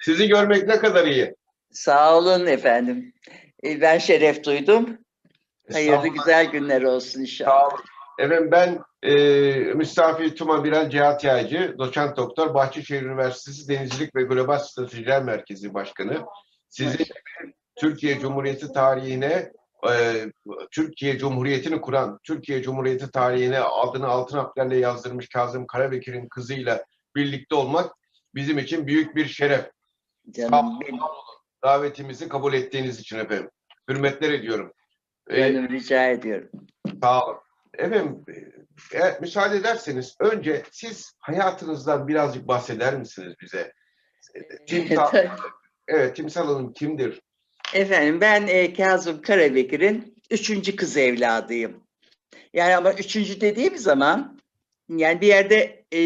Sizi görmek ne kadar iyi. Sağ olun efendim. E, Ben şeref duydum. Hayırlı Estağfurullah. güzel günler olsun inşallah. Sağ olun. Efendim ben e, Müstafi Tuma Birel Cihat Yaycı, doçent doktor, Bahçeşehir Üniversitesi Denizcilik ve Global Stratejiler Merkezi Başkanı. Sizi Türkiye Cumhuriyeti tarihine, e, Türkiye Cumhuriyeti'ni kuran, Türkiye Cumhuriyeti tarihine adını altın harflerle yazdırmış Kazım Karabekir'in kızıyla birlikte olmak bizim için büyük bir şeref. Canım benim. Davetimizi kabul ettiğiniz için efendim. Hürmetler ediyorum. Canım rica ediyorum. Sağ olun. Efendim, eğer müsaade ederseniz önce siz hayatınızdan birazcık bahseder misiniz bize? E, Timsah, evet, Timsah Hanım kimdir? Efendim ben e, Kazım Karabekir'in üçüncü kız evladıyım. Yani ama üçüncü dediğim zaman yani bir yerde e,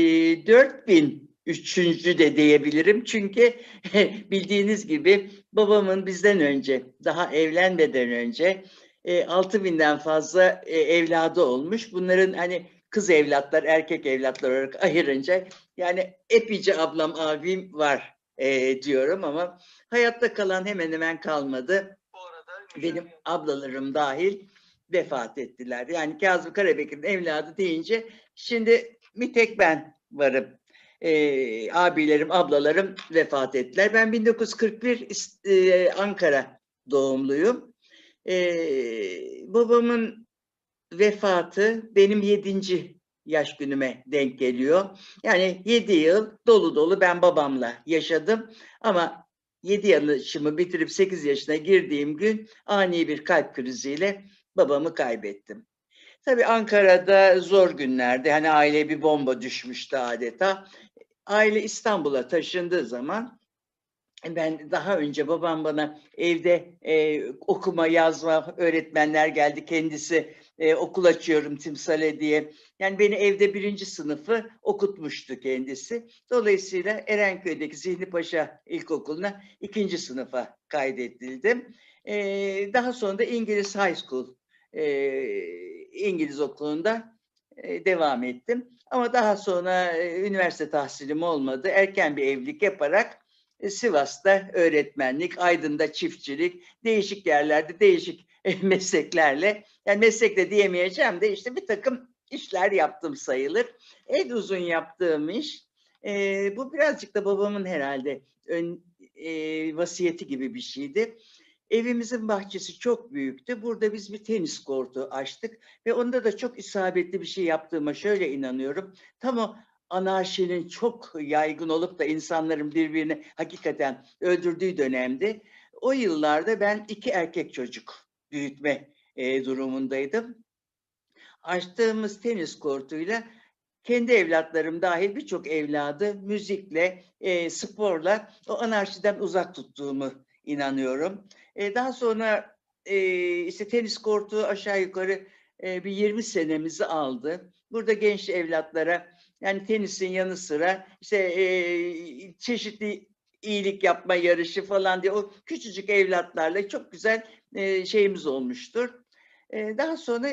4000 üçüncü de diyebilirim. Çünkü bildiğiniz gibi babamın bizden önce daha evlenmeden önce e, 6000'den fazla e, evladı olmuş. Bunların hani kız evlatlar erkek evlatlar olarak ayırınca yani epeyce ablam abim var e, diyorum ama hayatta kalan hemen hemen kalmadı. Benim ablalarım dahil vefat ettiler. Yani Kazım Karabekir'in evladı deyince şimdi bir tek ben varım. Ee, abilerim, ablalarım vefat ettiler. Ben 1941 İs- e, Ankara doğumluyum. Ee, babamın vefatı benim yedinci yaş günüme denk geliyor. Yani yedi yıl dolu dolu ben babamla yaşadım. Ama 7 yaşımı bitirip 8 yaşına girdiğim gün ani bir kalp kriziyle babamı kaybettim. Tabii Ankara'da zor günlerde hani aile bir bomba düşmüştü adeta. Aile İstanbul'a taşındığı zaman ben daha önce babam bana evde e, okuma yazma öğretmenler geldi kendisi e, okul açıyorum Timsale diye. Yani beni evde birinci sınıfı okutmuştu kendisi. Dolayısıyla Erenköy'deki Zihni Paşa İlkokulu'na ikinci sınıfa kaydedildim. E, daha sonra da İngiliz High School e, İngiliz okulunda devam ettim. Ama daha sonra e, üniversite tahsilim olmadı. Erken bir evlilik yaparak e, Sivas'ta öğretmenlik, Aydın'da çiftçilik, değişik yerlerde değişik e, mesleklerle, yani meslek de diyemeyeceğim de işte bir takım işler yaptım sayılır. En uzun yaptığım iş, e, bu birazcık da babamın herhalde ön, e, vasiyeti gibi bir şeydi. Evimizin bahçesi çok büyüktü. Burada biz bir tenis kortu açtık ve onda da çok isabetli bir şey yaptığıma şöyle inanıyorum. Tam o anarşinin çok yaygın olup da insanların birbirini hakikaten öldürdüğü dönemde o yıllarda ben iki erkek çocuk büyütme e, durumundaydım. Açtığımız tenis kortuyla kendi evlatlarım dahil birçok evladı müzikle, e, sporla o anarşiden uzak tuttuğumu inanıyorum. E, daha sonra e, işte tenis kortu aşağı yukarı e, bir 20 senemizi aldı. Burada genç evlatlara yani tenisin yanı sıra işte e, çeşitli iyilik yapma yarışı falan diye o küçücük evlatlarla çok güzel e, şeyimiz olmuştur. E, daha sonra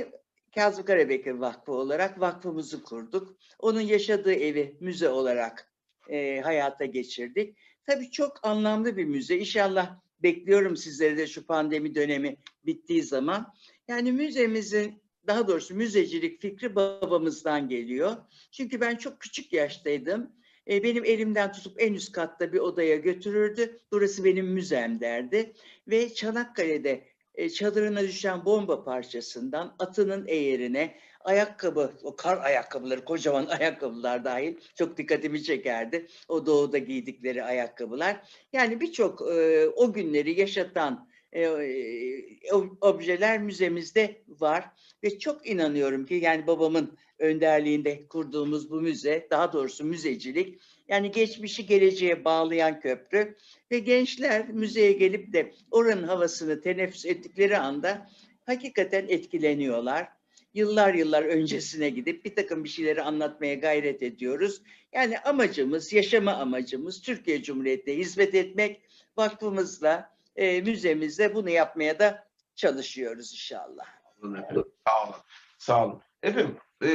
Kazım Karabekir Vakfı olarak vakfımızı kurduk. Onun yaşadığı evi müze olarak e, hayata geçirdik. Tabii çok anlamlı bir müze. İnşallah bekliyorum sizleri de şu pandemi dönemi bittiği zaman. Yani müzemizin daha doğrusu müzecilik fikri babamızdan geliyor. Çünkü ben çok küçük yaştaydım. E, benim elimden tutup en üst katta bir odaya götürürdü. Burası benim müzem derdi. Ve Çanakkale'de e, çadırına düşen bomba parçasından atının eğerine ayakkabı, o kar ayakkabıları, kocaman ayakkabılar dahil çok dikkatimi çekerdi. O doğuda giydikleri ayakkabılar. Yani birçok e, o günleri yaşatan e, e, objeler müzemizde var ve çok inanıyorum ki yani babamın önderliğinde kurduğumuz bu müze, daha doğrusu müzecilik yani geçmişi geleceğe bağlayan köprü ve gençler müzeye gelip de oranın havasını teneffüs ettikleri anda hakikaten etkileniyorlar. Yıllar yıllar öncesine gidip bir takım bir şeyleri anlatmaya gayret ediyoruz. Yani amacımız, yaşama amacımız Türkiye Cumhuriyeti'ne hizmet etmek. Vakfımızla, e, müzemizle bunu yapmaya da çalışıyoruz inşallah. Sağ olun. Sağ olun. Sağ olun. Efendim, e,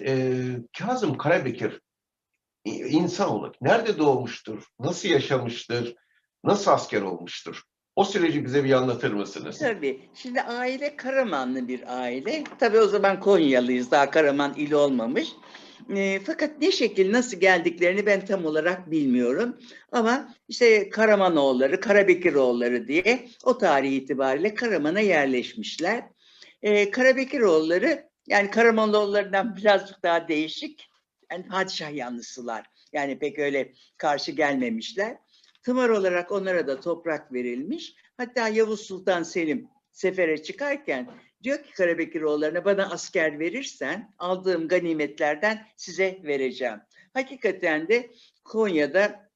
e, Kazım Karabekir insan olarak nerede doğmuştur? Nasıl yaşamıştır? Nasıl asker olmuştur? O süreci bize bir anlatır mısınız? Tabii. Şimdi aile Karamanlı bir aile. Tabii o zaman Konyalıyız. Daha Karaman ili olmamış. E, fakat ne şekil nasıl geldiklerini ben tam olarak bilmiyorum. Ama işte Karamanoğulları, Karabekiroğulları diye o tarih itibariyle Karaman'a yerleşmişler. E, Karabekiroğulları yani Karamanoğullarından birazcık daha değişik. Yani padişah yanlısılar. Yani pek öyle karşı gelmemişler. Tımar olarak onlara da toprak verilmiş. Hatta Yavuz Sultan Selim sefere çıkarken diyor ki Karabekiroğullarına bana asker verirsen aldığım ganimetlerden size vereceğim. Hakikaten de Konya'da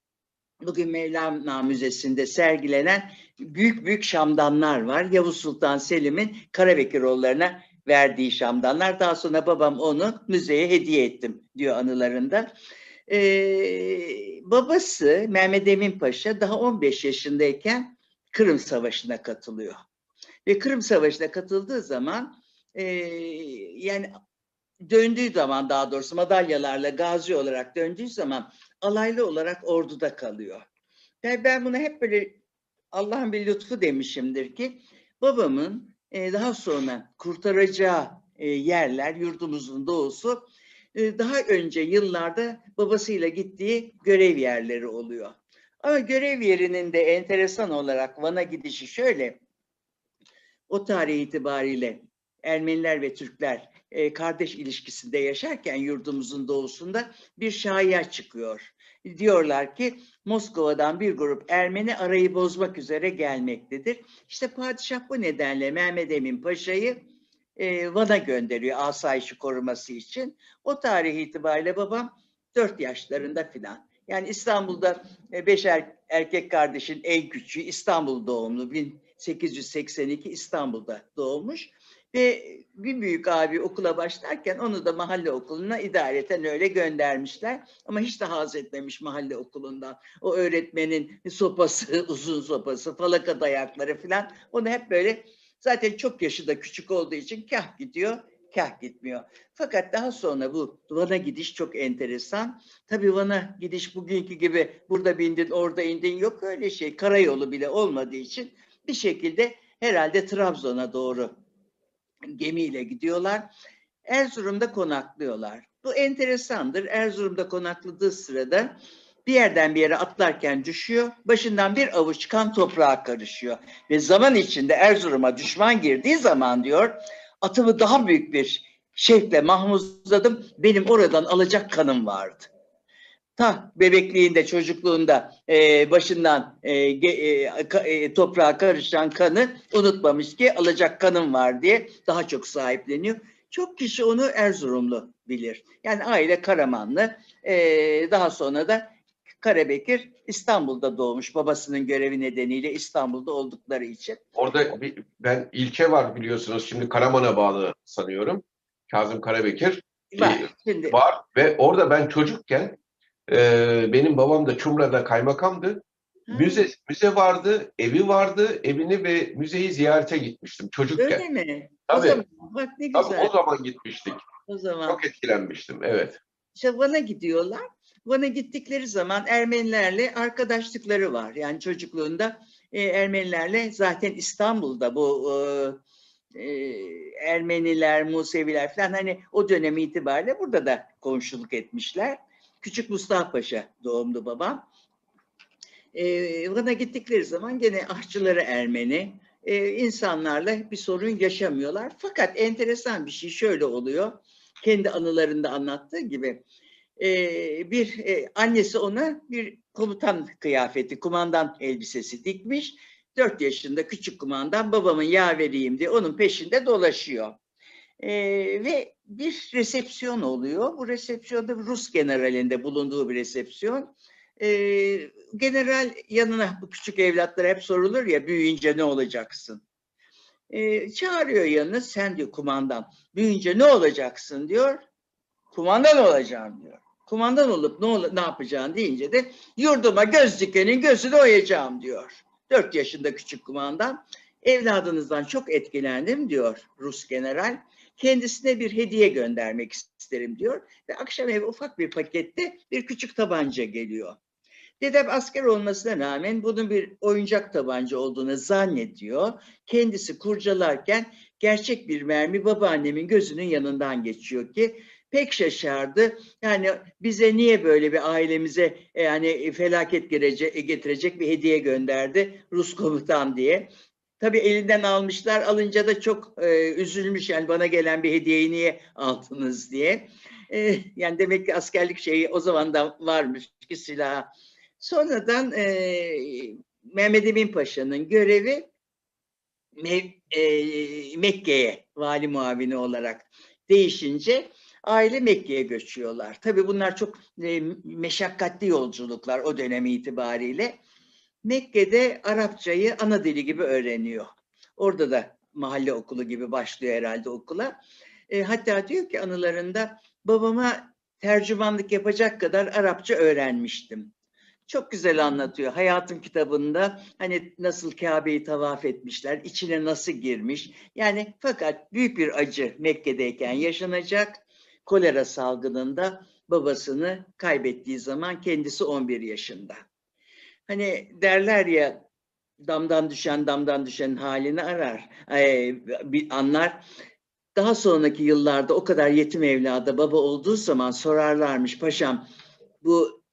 bugün Mevlana Müzesi'nde sergilenen büyük büyük şamdanlar var. Yavuz Sultan Selim'in Karabekiroğullarına verdiği şamdanlar. Daha sonra babam onu müzeye hediye ettim diyor anılarında. Ee, babası Mehmet Emin Paşa daha 15 yaşındayken Kırım Savaşı'na katılıyor. Ve Kırım Savaşı'na katıldığı zaman e, yani döndüğü zaman daha doğrusu madalyalarla gazi olarak döndüğü zaman alaylı olarak orduda kalıyor. Yani ben buna hep böyle Allah'ın bir lütfu demişimdir ki babamın e, daha sonra kurtaracağı e, yerler yurdumuzun doğusu e, daha önce yıllarda babasıyla gittiği görev yerleri oluyor. Ama görev yerinin de enteresan olarak Van'a gidişi şöyle. O tarih itibariyle Ermeniler ve Türkler e, kardeş ilişkisinde yaşarken yurdumuzun doğusunda bir şaya çıkıyor. Diyorlar ki Moskova'dan bir grup Ermeni arayı bozmak üzere gelmektedir. İşte padişah bu nedenle Mehmet Emin Paşa'yı e, Van'a gönderiyor asayişi koruması için. O tarih itibariyle babam 4 yaşlarında filan. Yani İstanbul'da e, beş er- erkek kardeşin en küçüğü İstanbul doğumlu 1882 İstanbul'da doğmuş. Ve bir büyük abi okula başlarken onu da mahalle okuluna idareten öyle göndermişler. Ama hiç de haz etmemiş mahalle okulundan. O öğretmenin sopası, uzun sopası, falaka dayakları falan onu hep böyle zaten çok yaşı da küçük olduğu için kah gidiyor, kah gitmiyor. Fakat daha sonra bu Van'a gidiş çok enteresan. Tabii Van'a gidiş bugünkü gibi burada bindin, orada indin yok öyle şey. Karayolu bile olmadığı için bir şekilde herhalde Trabzon'a doğru gemiyle gidiyorlar. Erzurum'da konaklıyorlar. Bu enteresandır. Erzurum'da konakladığı sırada bir yerden bir yere atlarken düşüyor. Başından bir avuç kan toprağa karışıyor. Ve zaman içinde Erzurum'a düşman girdiği zaman diyor atımı daha büyük bir şevkle mahmuzladım. Benim oradan alacak kanım vardı. Ta bebekliğinde, çocukluğunda e, başından e, e, e, toprağa karışan kanı unutmamış ki alacak kanım var diye daha çok sahipleniyor. Çok kişi onu Erzurumlu bilir. Yani aile Karamanlı. E, daha sonra da Karabekir İstanbul'da doğmuş babasının görevi nedeniyle İstanbul'da oldukları için. Orada bir, ben ilçe var biliyorsunuz. Şimdi Karaman'a bağlı sanıyorum. Kazım Karabekir Var. Şimdi var ve orada ben çocukken e, benim babam da Çumra'da kaymakamdı. Müze müze vardı, evi vardı. Evini ve müzeyi ziyarete gitmiştim çocukken. öyle mi? Tabii. O zaman bak ne Tabii güzel. o zaman gitmiştik. O zaman Çok etkilenmiştim. Evet. işte Van'a gidiyorlar. Van'a gittikleri zaman Ermenilerle arkadaşlıkları var. Yani çocukluğunda e, Ermenilerle zaten İstanbul'da bu e, e, Ermeniler, Museviler falan hani o dönem itibariyle burada da komşuluk etmişler. Küçük Mustafa Paşa doğumlu babam. E, Van'a gittikleri zaman gene ahçıları Ermeni. E, insanlarla bir sorun yaşamıyorlar. Fakat enteresan bir şey şöyle oluyor. Kendi anılarında anlattığı gibi bir annesi ona bir komutan kıyafeti, kumandan elbisesi dikmiş. Dört yaşında küçük kumandan babamın yağ vereyim diye onun peşinde dolaşıyor. E, ve bir resepsiyon oluyor. Bu resepsiyonda Rus generalinde bulunduğu bir resepsiyon. E, general yanına bu küçük evlatlara hep sorulur ya büyüyünce ne olacaksın? E, çağırıyor yanına sen diyor kumandan büyüyünce ne olacaksın diyor. Kumandan olacağım diyor. Kumandan olup ne, ol- ne yapacaksın deyince de yurduma göz dikenin gözünü oyacağım diyor. Dört yaşında küçük kumandan. Evladınızdan çok etkilendim diyor Rus general. kendisine bir hediye göndermek isterim diyor. Ve akşam eve ufak bir pakette bir küçük tabanca geliyor. Dedem asker olmasına rağmen bunun bir oyuncak tabanca olduğunu zannediyor. Kendisi kurcalarken gerçek bir mermi babaannemin gözünün yanından geçiyor ki pek şaşardı. Yani bize niye böyle bir ailemize e, yani felaket getirecek bir hediye gönderdi Rus komutan diye. Tabii elinden almışlar. Alınca da çok e, üzülmüş yani bana gelen bir hediyeyi niye aldınız diye. E, yani demek ki askerlik şeyi o zaman da varmış ki silah. Sonradan e, Mehmet Emin Paşa'nın görevi Me- e, Mekke'ye vali muavini olarak değişince aile Mekke'ye göçüyorlar. Tabii bunlar çok e, meşakkatli yolculuklar o dönem itibariyle. Mekke'de Arapçayı ana dili gibi öğreniyor. Orada da mahalle okulu gibi başlıyor herhalde okula. E, hatta diyor ki anılarında babama tercümanlık yapacak kadar Arapça öğrenmiştim. Çok güzel anlatıyor. Hayatım kitabında hani nasıl Kabe'yi tavaf etmişler, içine nasıl girmiş. Yani fakat büyük bir acı Mekke'deyken yaşanacak. Kolera salgınında babasını kaybettiği zaman kendisi 11 yaşında. Hani derler ya damdan düşen damdan düşen halini arar, bir anlar. Daha sonraki yıllarda o kadar yetim evlada baba olduğu zaman sorarlarmış paşam bu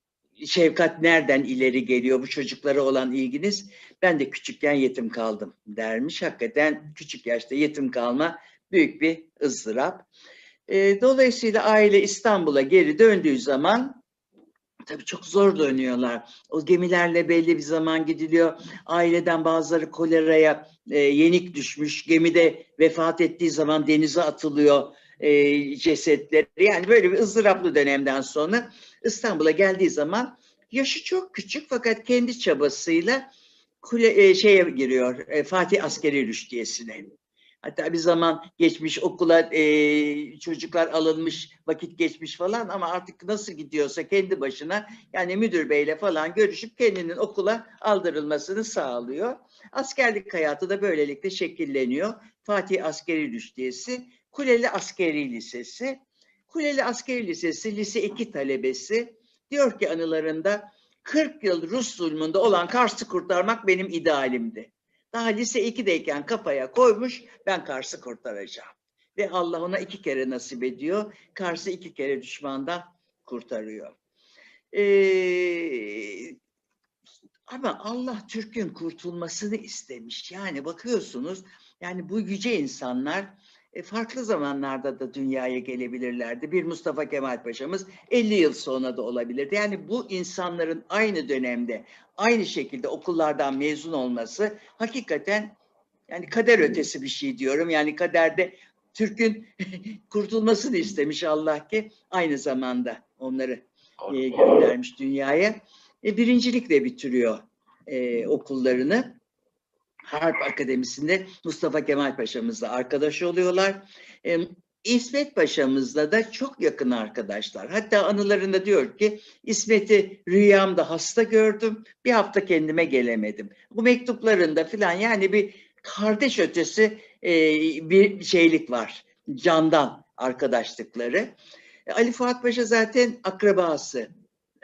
şefkat nereden ileri geliyor bu çocuklara olan ilginiz? Ben de küçükken yetim kaldım dermiş. Hakikaten küçük yaşta yetim kalma büyük bir ızdırap. E, dolayısıyla aile İstanbul'a geri döndüğü zaman tabii çok zor dönüyorlar. O gemilerle belli bir zaman gidiliyor. Aileden bazıları koleraya e, yenik düşmüş. Gemide vefat ettiği zaman denize atılıyor e, cesetleri. Yani böyle bir ızdıraplı dönemden sonra İstanbul'a geldiği zaman yaşı çok küçük fakat kendi çabasıyla kule, şeye giriyor Fatih Askeri Rüştiyesi'ne. Hatta bir zaman geçmiş okula e, çocuklar alınmış, vakit geçmiş falan ama artık nasıl gidiyorsa kendi başına yani müdür beyle falan görüşüp kendinin okula aldırılmasını sağlıyor. Askerlik hayatı da böylelikle şekilleniyor. Fatih Askeri Rüştiyesi, Kuleli Askeri Lisesi. Kuleli Askeri Lisesi lise 2 talebesi diyor ki anılarında 40 yıl Rus zulmünde olan Kars'ı kurtarmak benim idealimdi. Daha lise 2'deyken kafaya koymuş ben Kars'ı kurtaracağım. Ve Allah ona iki kere nasip ediyor. Kars'ı iki kere düşmandan kurtarıyor. Ee, ama Allah Türk'ün kurtulmasını istemiş. Yani bakıyorsunuz yani bu yüce insanlar farklı zamanlarda da dünyaya gelebilirlerdi. Bir Mustafa Kemal Paşa'mız 50 yıl sonra da olabilirdi. Yani bu insanların aynı dönemde aynı şekilde okullardan mezun olması hakikaten yani kader ötesi bir şey diyorum. Yani kaderde Türk'ün kurtulmasını istemiş Allah ki aynı zamanda onları e, göndermiş dünyaya. E, birincilikle bitiriyor e, okullarını. Harp Akademisi'nde Mustafa Kemal Paşa'mızla arkadaş oluyorlar. E, İsmet Paşa'mızla da çok yakın arkadaşlar. Hatta anılarında diyor ki İsmet'i rüyamda hasta gördüm. Bir hafta kendime gelemedim. Bu mektuplarında filan yani bir kardeş ötesi e, bir şeylik var. Candan arkadaşlıkları. E, Ali Fuat Paşa zaten akrabası.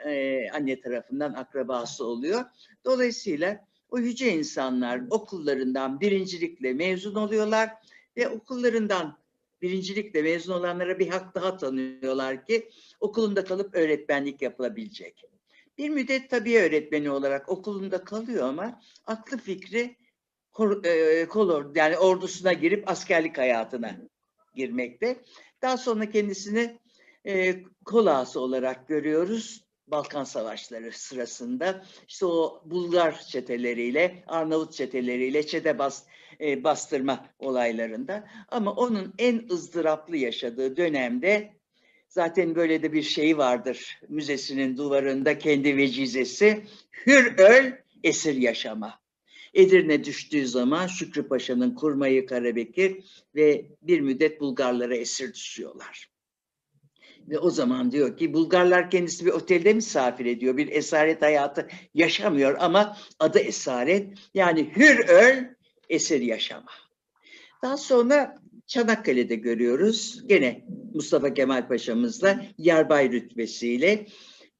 E, anne tarafından akrabası oluyor. Dolayısıyla o yüce insanlar okullarından birincilikle mezun oluyorlar ve okullarından birincilikle mezun olanlara bir hak daha tanıyorlar ki okulunda kalıp öğretmenlik yapılabilecek. Bir müddet tabii öğretmeni olarak okulunda kalıyor ama aklı fikri kor, e, kolor yani ordusuna girip askerlik hayatına girmekte. Daha sonra kendisini e, kol ağası olarak görüyoruz. Balkan Savaşları sırasında işte o Bulgar çeteleriyle, Arnavut çeteleriyle çete bas, e, bastırma olaylarında. Ama onun en ızdıraplı yaşadığı dönemde zaten böyle de bir şey vardır müzesinin duvarında kendi vecizesi. Hür öl, esir yaşama. Edirne düştüğü zaman Şükrü Paşa'nın kurmayı Karabekir ve bir müddet Bulgarlara esir düşüyorlar. Ve o zaman diyor ki Bulgarlar kendisi bir otelde misafir ediyor. Bir esaret hayatı yaşamıyor ama adı esaret. Yani hür öl, esir yaşama. Daha sonra Çanakkale'de görüyoruz. Gene Mustafa Kemal Paşa'mızla yarbay rütbesiyle.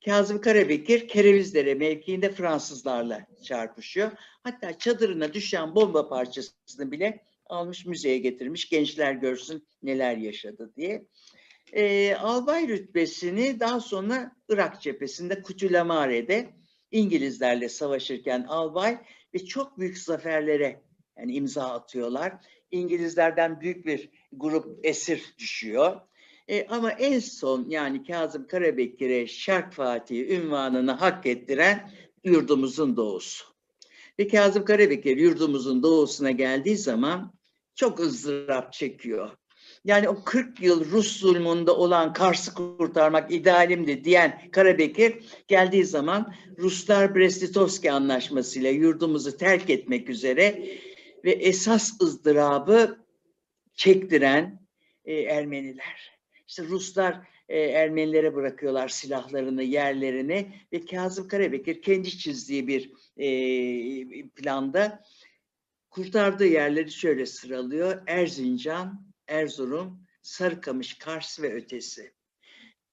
Kazım Karabekir Kerevizlere mevkiinde Fransızlarla çarpışıyor. Hatta çadırına düşen bomba parçasını bile almış müzeye getirmiş. Gençler görsün neler yaşadı diye. Ee, albay rütbesini daha sonra Irak cephesinde Kutülamare'de İngilizlerle savaşırken albay ve çok büyük zaferlere yani imza atıyorlar. İngilizlerden büyük bir grup esir düşüyor. E, ama en son yani Kazım Karabekir'e Şark Fatih ünvanını hak ettiren yurdumuzun doğusu. Ve Kazım Karabekir yurdumuzun doğusuna geldiği zaman çok ızdırap çekiyor. Yani o 40 yıl Rus zulmünde olan Kars'ı kurtarmak idealimdi diyen Karabekir geldiği zaman Ruslar Brest-Litovski anlaşmasıyla yurdumuzu terk etmek üzere ve esas ızdırabı çektiren e, Ermeniler. İşte Ruslar e, Ermenilere bırakıyorlar silahlarını, yerlerini ve Kazım Karabekir kendi çizdiği bir e, planda kurtardığı yerleri şöyle sıralıyor. Erzincan, Erzurum, Sarıkamış, Kars ve ötesi.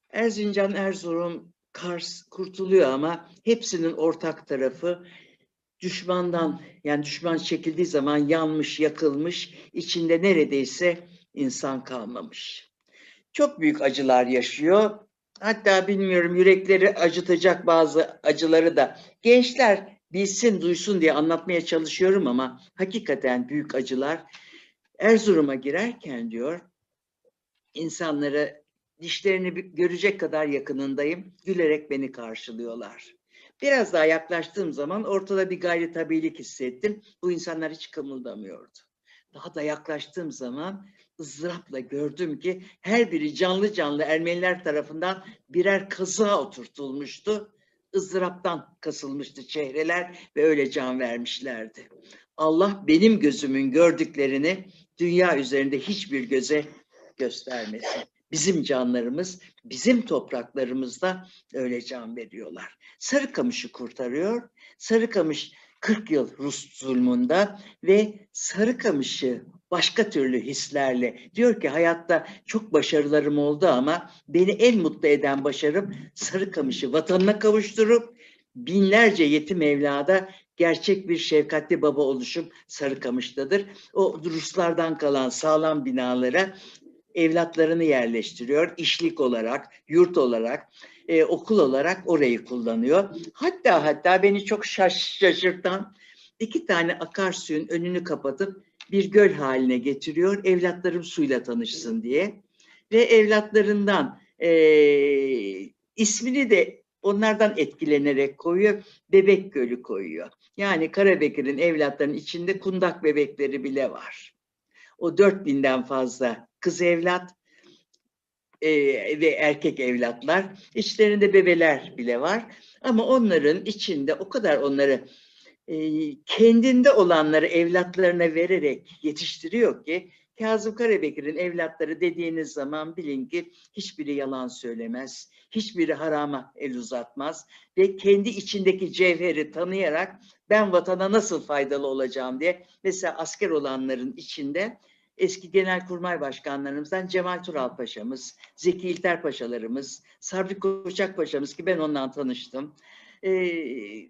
Erzincan, Erzurum, Kars kurtuluyor ama hepsinin ortak tarafı düşmandan yani düşman çekildiği zaman yanmış, yakılmış, içinde neredeyse insan kalmamış. Çok büyük acılar yaşıyor. Hatta bilmiyorum yürekleri acıtacak bazı acıları da gençler bilsin, duysun diye anlatmaya çalışıyorum ama hakikaten büyük acılar. Erzurum'a girerken diyor insanlara dişlerini görecek kadar yakınındayım. Gülerek beni karşılıyorlar. Biraz daha yaklaştığım zaman ortada bir gayri tabiilik hissettim. Bu insanlar hiç kımıldamıyordu. Daha da yaklaştığım zaman ızdırapla gördüm ki her biri canlı canlı Ermeniler tarafından birer kazığa oturtulmuştu. ızdıraptan kasılmıştı çehreler ve öyle can vermişlerdi. Allah benim gözümün gördüklerini dünya üzerinde hiçbir göze göstermesin. Bizim canlarımız, bizim topraklarımızda öyle can veriyorlar. Sarıkamış'ı kurtarıyor. Sarıkamış 40 yıl Rus zulmunda ve Sarıkamış'ı başka türlü hislerle diyor ki hayatta çok başarılarım oldu ama beni en mutlu eden başarım Sarıkamış'ı vatanına kavuşturup binlerce yetim evlada gerçek bir şefkatli baba oluşum Sarıkamış'tadır. O Ruslardan kalan sağlam binalara evlatlarını yerleştiriyor. işlik olarak, yurt olarak, e, okul olarak orayı kullanıyor. Hatta hatta beni çok şaş- şaşırtan iki tane akarsuyun önünü kapatıp bir göl haline getiriyor. Evlatlarım suyla tanışsın diye. Ve evlatlarından e, ismini de onlardan etkilenerek koyuyor. Bebek Gölü koyuyor. Yani Karabekir'in evlatlarının içinde kundak bebekleri bile var. O 4000'den fazla kız evlat e, ve erkek evlatlar. İçlerinde bebeler bile var. Ama onların içinde o kadar onları e, kendinde olanları evlatlarına vererek yetiştiriyor ki Kazım Karabekir'in evlatları dediğiniz zaman bilin ki hiçbiri yalan söylemez, hiçbiri harama el uzatmaz ve kendi içindeki cevheri tanıyarak ben vatana nasıl faydalı olacağım diye mesela asker olanların içinde eski genelkurmay başkanlarımızdan Cemal Tural Paşa'mız, Zeki İlter Paşalarımız, Sabri Koçak Paşa'mız ki ben ondan tanıştım. Ee,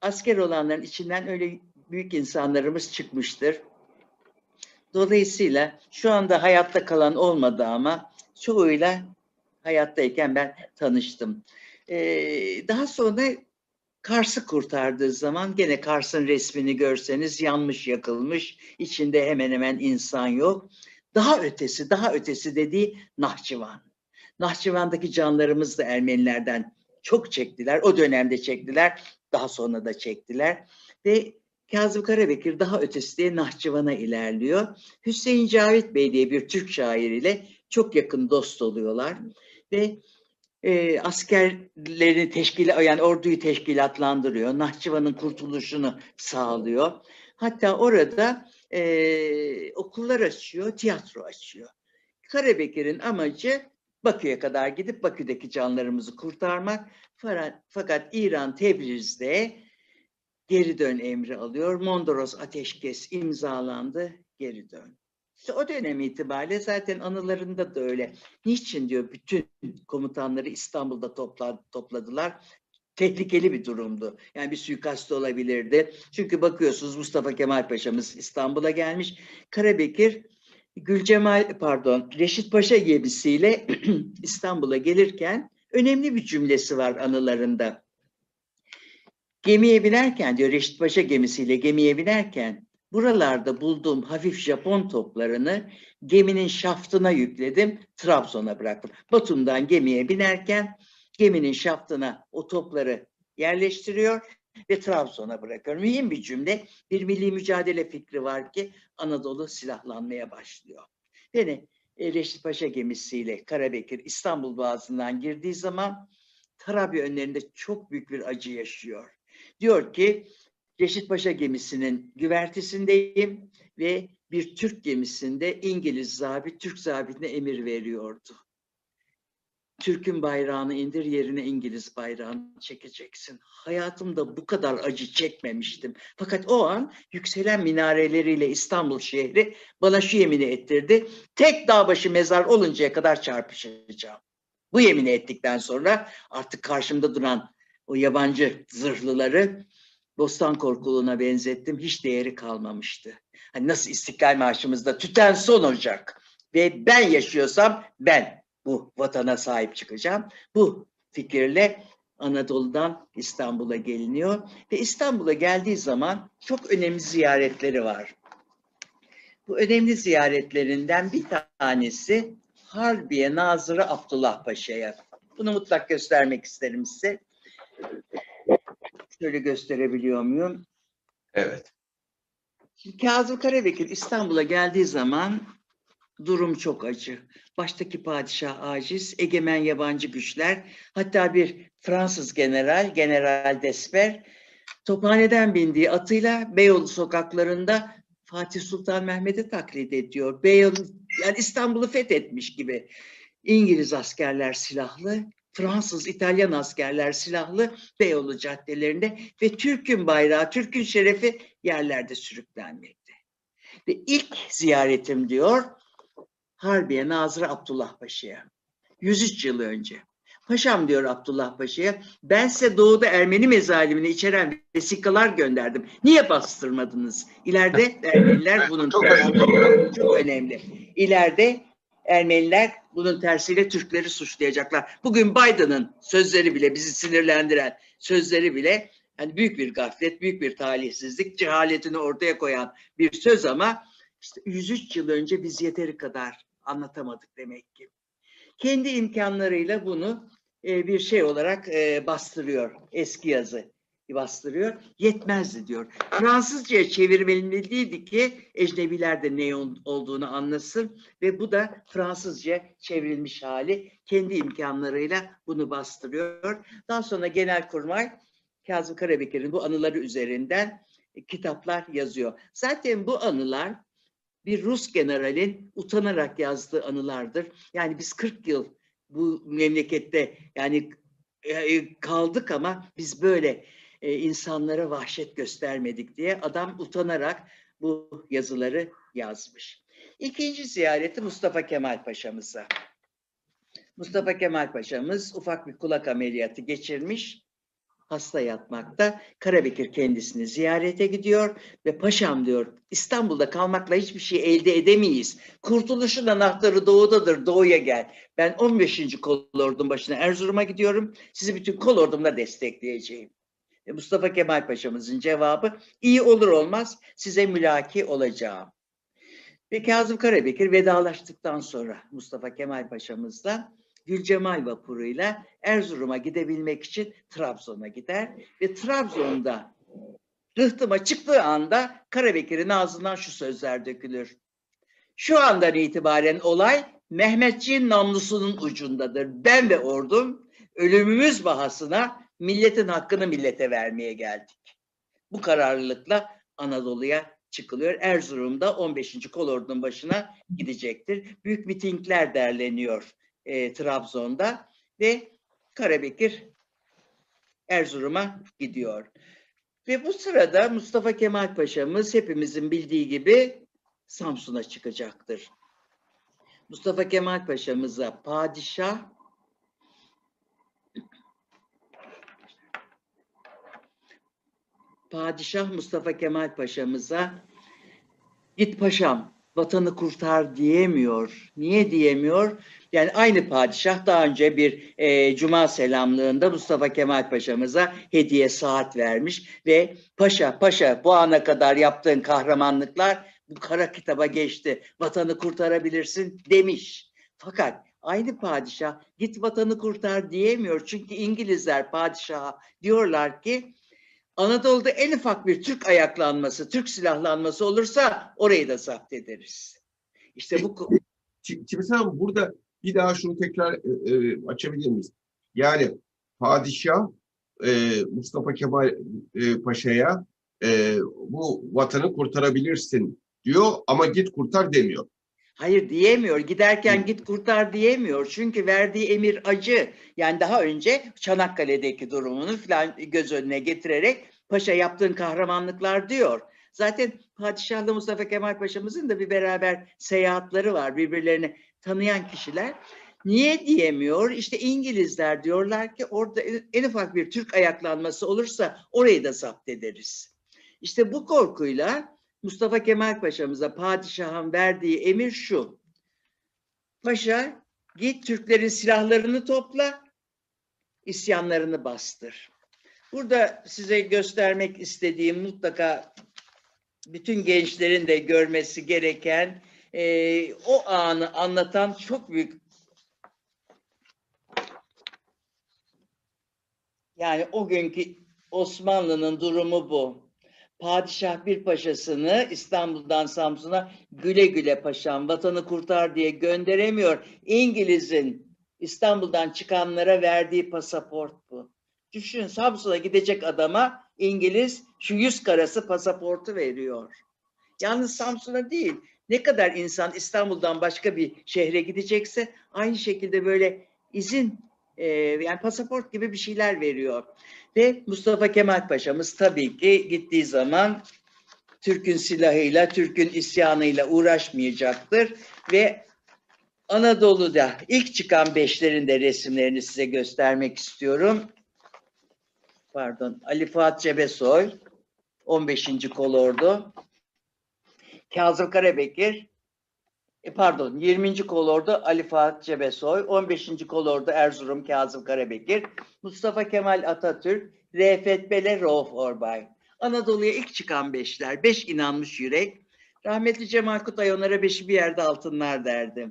asker olanların içinden öyle büyük insanlarımız çıkmıştır. Dolayısıyla şu anda hayatta kalan olmadı ama çoğuyla hayattayken ben tanıştım. Ee, daha sonra Kars'ı kurtardığı zaman gene Kars'ın resmini görseniz yanmış yakılmış, içinde hemen hemen insan yok. Daha ötesi, daha ötesi dediği Nahçıvan. Nahçıvan'daki canlarımız da Ermenilerden çok çektiler. O dönemde çektiler, daha sonra da çektiler. Ve Kazım Karabekir daha ötesi diye Nahçıvan'a ilerliyor. Hüseyin Cavit Bey diye bir Türk şair ile çok yakın dost oluyorlar. Ve e, askerlerini teşkil, yani orduyu teşkilatlandırıyor. Nahçıvan'ın kurtuluşunu sağlıyor. Hatta orada e, okullar açıyor, tiyatro açıyor. Karabekir'in amacı Bakü'ye kadar gidip Bakü'deki canlarımızı kurtarmak. Fakat, fakat İran Tebriz'de geri dön emri alıyor. Mondros ateşkes imzalandı, geri dön. İşte o dönem itibariyle zaten anılarında da öyle. Niçin diyor bütün komutanları İstanbul'da topla, topladılar. Tehlikeli bir durumdu. Yani bir suikast olabilirdi. Çünkü bakıyorsunuz Mustafa Kemal Paşa'mız İstanbul'a gelmiş. Karabekir Gülcemal pardon Reşit Paşa gemisiyle İstanbul'a gelirken önemli bir cümlesi var anılarında. Gemiye binerken diyor Reşit Paşa gemisiyle gemiye binerken buralarda bulduğum hafif Japon toplarını geminin şaftına yükledim, Trabzon'a bıraktım. Batum'dan gemiye binerken geminin şaftına o topları yerleştiriyor ve Trabzon'a bırakıyor. Mühim bir cümle. Bir milli mücadele fikri var ki Anadolu silahlanmaya başlıyor. Yani e, Reşit Paşa gemisiyle Karabekir İstanbul Boğazı'ndan girdiği zaman Tarabya önlerinde çok büyük bir acı yaşıyor. Diyor ki Reşit Paşa gemisinin güvertesindeyim ve bir Türk gemisinde İngiliz zabit Türk zabitine emir veriyordu. Türk'ün bayrağını indir yerine İngiliz bayrağını çekeceksin. Hayatımda bu kadar acı çekmemiştim. Fakat o an yükselen minareleriyle İstanbul şehri bana şu yemini ettirdi. Tek dağ başı mezar oluncaya kadar çarpışacağım. Bu yemini ettikten sonra artık karşımda duran o yabancı zırhlıları Bostan Korkuluğuna benzettim. Hiç değeri kalmamıştı. Hani nasıl İstiklal Marşımızda tüten son olacak ve ben yaşıyorsam ben bu vatana sahip çıkacağım. Bu fikirle Anadolu'dan İstanbul'a geliniyor ve İstanbul'a geldiği zaman çok önemli ziyaretleri var. Bu önemli ziyaretlerinden bir tanesi Harbiye Nazırı Abdullah Paşa'ya. Bunu mutlak göstermek isterim size. Şöyle gösterebiliyor muyum? Evet. Şimdi Kazım Karabekir İstanbul'a geldiği zaman durum çok acı. Baştaki padişah aciz, egemen yabancı güçler, hatta bir Fransız general, General Desper, tophaneden bindiği atıyla Beyoğlu sokaklarında Fatih Sultan Mehmet'i taklit ediyor. Beyoğlu, yani İstanbul'u fethetmiş gibi. İngiliz askerler silahlı, Fransız, İtalyan askerler silahlı Beyoğlu caddelerinde ve Türk'ün bayrağı, Türk'ün şerefi yerlerde sürüklenmekte. Ve ilk ziyaretim diyor Harbiye Nazırı Abdullah Paşa'ya. 103 yıl önce. Paşam diyor Abdullah Paşa'ya, ben size doğuda Ermeni mezalimini içeren vesikalar gönderdim. Niye bastırmadınız? İleride Ermeniler bunun Çok tersiyle, çok önemli. İleride Ermeniler bunun tersiyle Türkleri suçlayacaklar. Bugün Biden'ın sözleri bile bizi sinirlendiren sözleri bile yani büyük bir gaflet, büyük bir talihsizlik, cehaletini ortaya koyan bir söz ama işte 103 yıl önce biz yeteri kadar anlatamadık demek ki. Kendi imkanlarıyla bunu e, bir şey olarak e, bastırıyor. Eski yazı bastırıyor. Yetmezdi diyor. Fransızcaya çevirmeliydi ki ecnebiler de ne ol- olduğunu anlasın ve bu da Fransızca çevrilmiş hali. Kendi imkanlarıyla bunu bastırıyor. Daha sonra Genelkurmay Kazım Karabekir'in bu anıları üzerinden e, kitaplar yazıyor. Zaten bu anılar bir Rus generalin utanarak yazdığı anılardır. Yani biz 40 yıl bu memlekette yani e, kaldık ama biz böyle e, insanlara vahşet göstermedik diye adam utanarak bu yazıları yazmış. İkinci ziyareti Mustafa Kemal Paşa'mıza. Mustafa Kemal Paşa'mız ufak bir kulak ameliyatı geçirmiş hasta yatmakta. Karabekir kendisini ziyarete gidiyor ve paşam diyor İstanbul'da kalmakla hiçbir şey elde edemeyiz. Kurtuluşun anahtarı doğudadır doğuya gel. Ben 15. kolordum başına Erzurum'a gidiyorum. Sizi bütün kolordumla destekleyeceğim. E, Mustafa Kemal Paşa'mızın cevabı iyi olur olmaz size mülaki olacağım. Ve Kazım Karabekir vedalaştıktan sonra Mustafa Kemal Paşa'mızla Gülcemal vapuruyla Erzurum'a gidebilmek için Trabzon'a gider ve Trabzon'da rıhtıma çıktığı anda Karabekir'in ağzından şu sözler dökülür. Şu andan itibaren olay Mehmetçiğin namlusunun ucundadır. Ben ve ordum ölümümüz bahasına milletin hakkını millete vermeye geldik. Bu kararlılıkla Anadolu'ya çıkılıyor. Erzurum'da 15. kolordunun başına gidecektir. Büyük mitingler derleniyor e, Trabzon'da ve Karabekir Erzurum'a gidiyor. Ve bu sırada Mustafa Kemal Paşa'mız hepimizin bildiği gibi Samsun'a çıkacaktır. Mustafa Kemal Paşa'mıza padişah Padişah Mustafa Kemal Paşa'mıza git paşam vatanı kurtar diyemiyor. Niye diyemiyor? Yani aynı padişah daha önce bir e, cuma selamlığında Mustafa Kemal Paşa'mıza hediye saat vermiş ve paşa paşa bu ana kadar yaptığın kahramanlıklar bu kara kitaba geçti. Vatanı kurtarabilirsin demiş. Fakat aynı padişah git vatanı kurtar diyemiyor. Çünkü İngilizler padişaha diyorlar ki Anadolu'da en ufak bir Türk ayaklanması, Türk silahlanması olursa orayı da zapt ederiz. İşte bu Çivisin Hanım burada bir daha şunu tekrar e, e, açabilir miyiz? Yani padişah e, Mustafa Kemal e, Paşa'ya e, bu vatanı kurtarabilirsin diyor ama git kurtar demiyor. Hayır diyemiyor. Giderken git kurtar diyemiyor. Çünkü verdiği emir acı. Yani daha önce Çanakkale'deki durumunu falan göz önüne getirerek paşa yaptığın kahramanlıklar diyor. Zaten Padişah'la Mustafa Kemal Paşa'mızın da bir beraber seyahatleri var. Birbirlerini tanıyan kişiler. Niye diyemiyor? İşte İngilizler diyorlar ki orada en- en ufak bir Türk ayaklanması olursa orayı da zapt ederiz. İşte bu korkuyla Mustafa Kemal Paşa'mıza padişahın verdiği emir şu. Paşa git Türklerin silahlarını topla, isyanlarını bastır. Burada size göstermek istediğim mutlaka bütün gençlerin de görmesi gereken eee, o anı anlatan çok büyük yani o günkü Osmanlı'nın durumu bu. Padişah bir paşasını İstanbul'dan Samsun'a güle güle paşam vatanı kurtar diye gönderemiyor. İngiliz'in İstanbul'dan çıkanlara verdiği pasaport bu. Düşün Samsun'a gidecek adama İngiliz şu yüz karası pasaportu veriyor. Yalnız Samsun'a değil. Ne kadar insan İstanbul'dan başka bir şehre gidecekse aynı şekilde böyle izin e, yani pasaport gibi bir şeyler veriyor. Ve Mustafa Kemal Paşa'mız tabii ki gittiği zaman Türk'ün silahıyla, Türk'ün isyanıyla uğraşmayacaktır ve Anadolu'da ilk çıkan beşlerin de resimlerini size göstermek istiyorum. Pardon, Ali Fuat Cebesoy, 15. Kolordu. Kazım Karabekir, e, pardon 20. kolordu Ali Fuat Cebesoy, 15. kolordu Erzurum Kazım Karabekir, Mustafa Kemal Atatürk, Refet Bele, Rauf Orbay. Anadolu'ya ilk çıkan beşler, beş inanmış yürek. Rahmetli Cemal Kutay onlara beşi bir yerde altınlar derdi.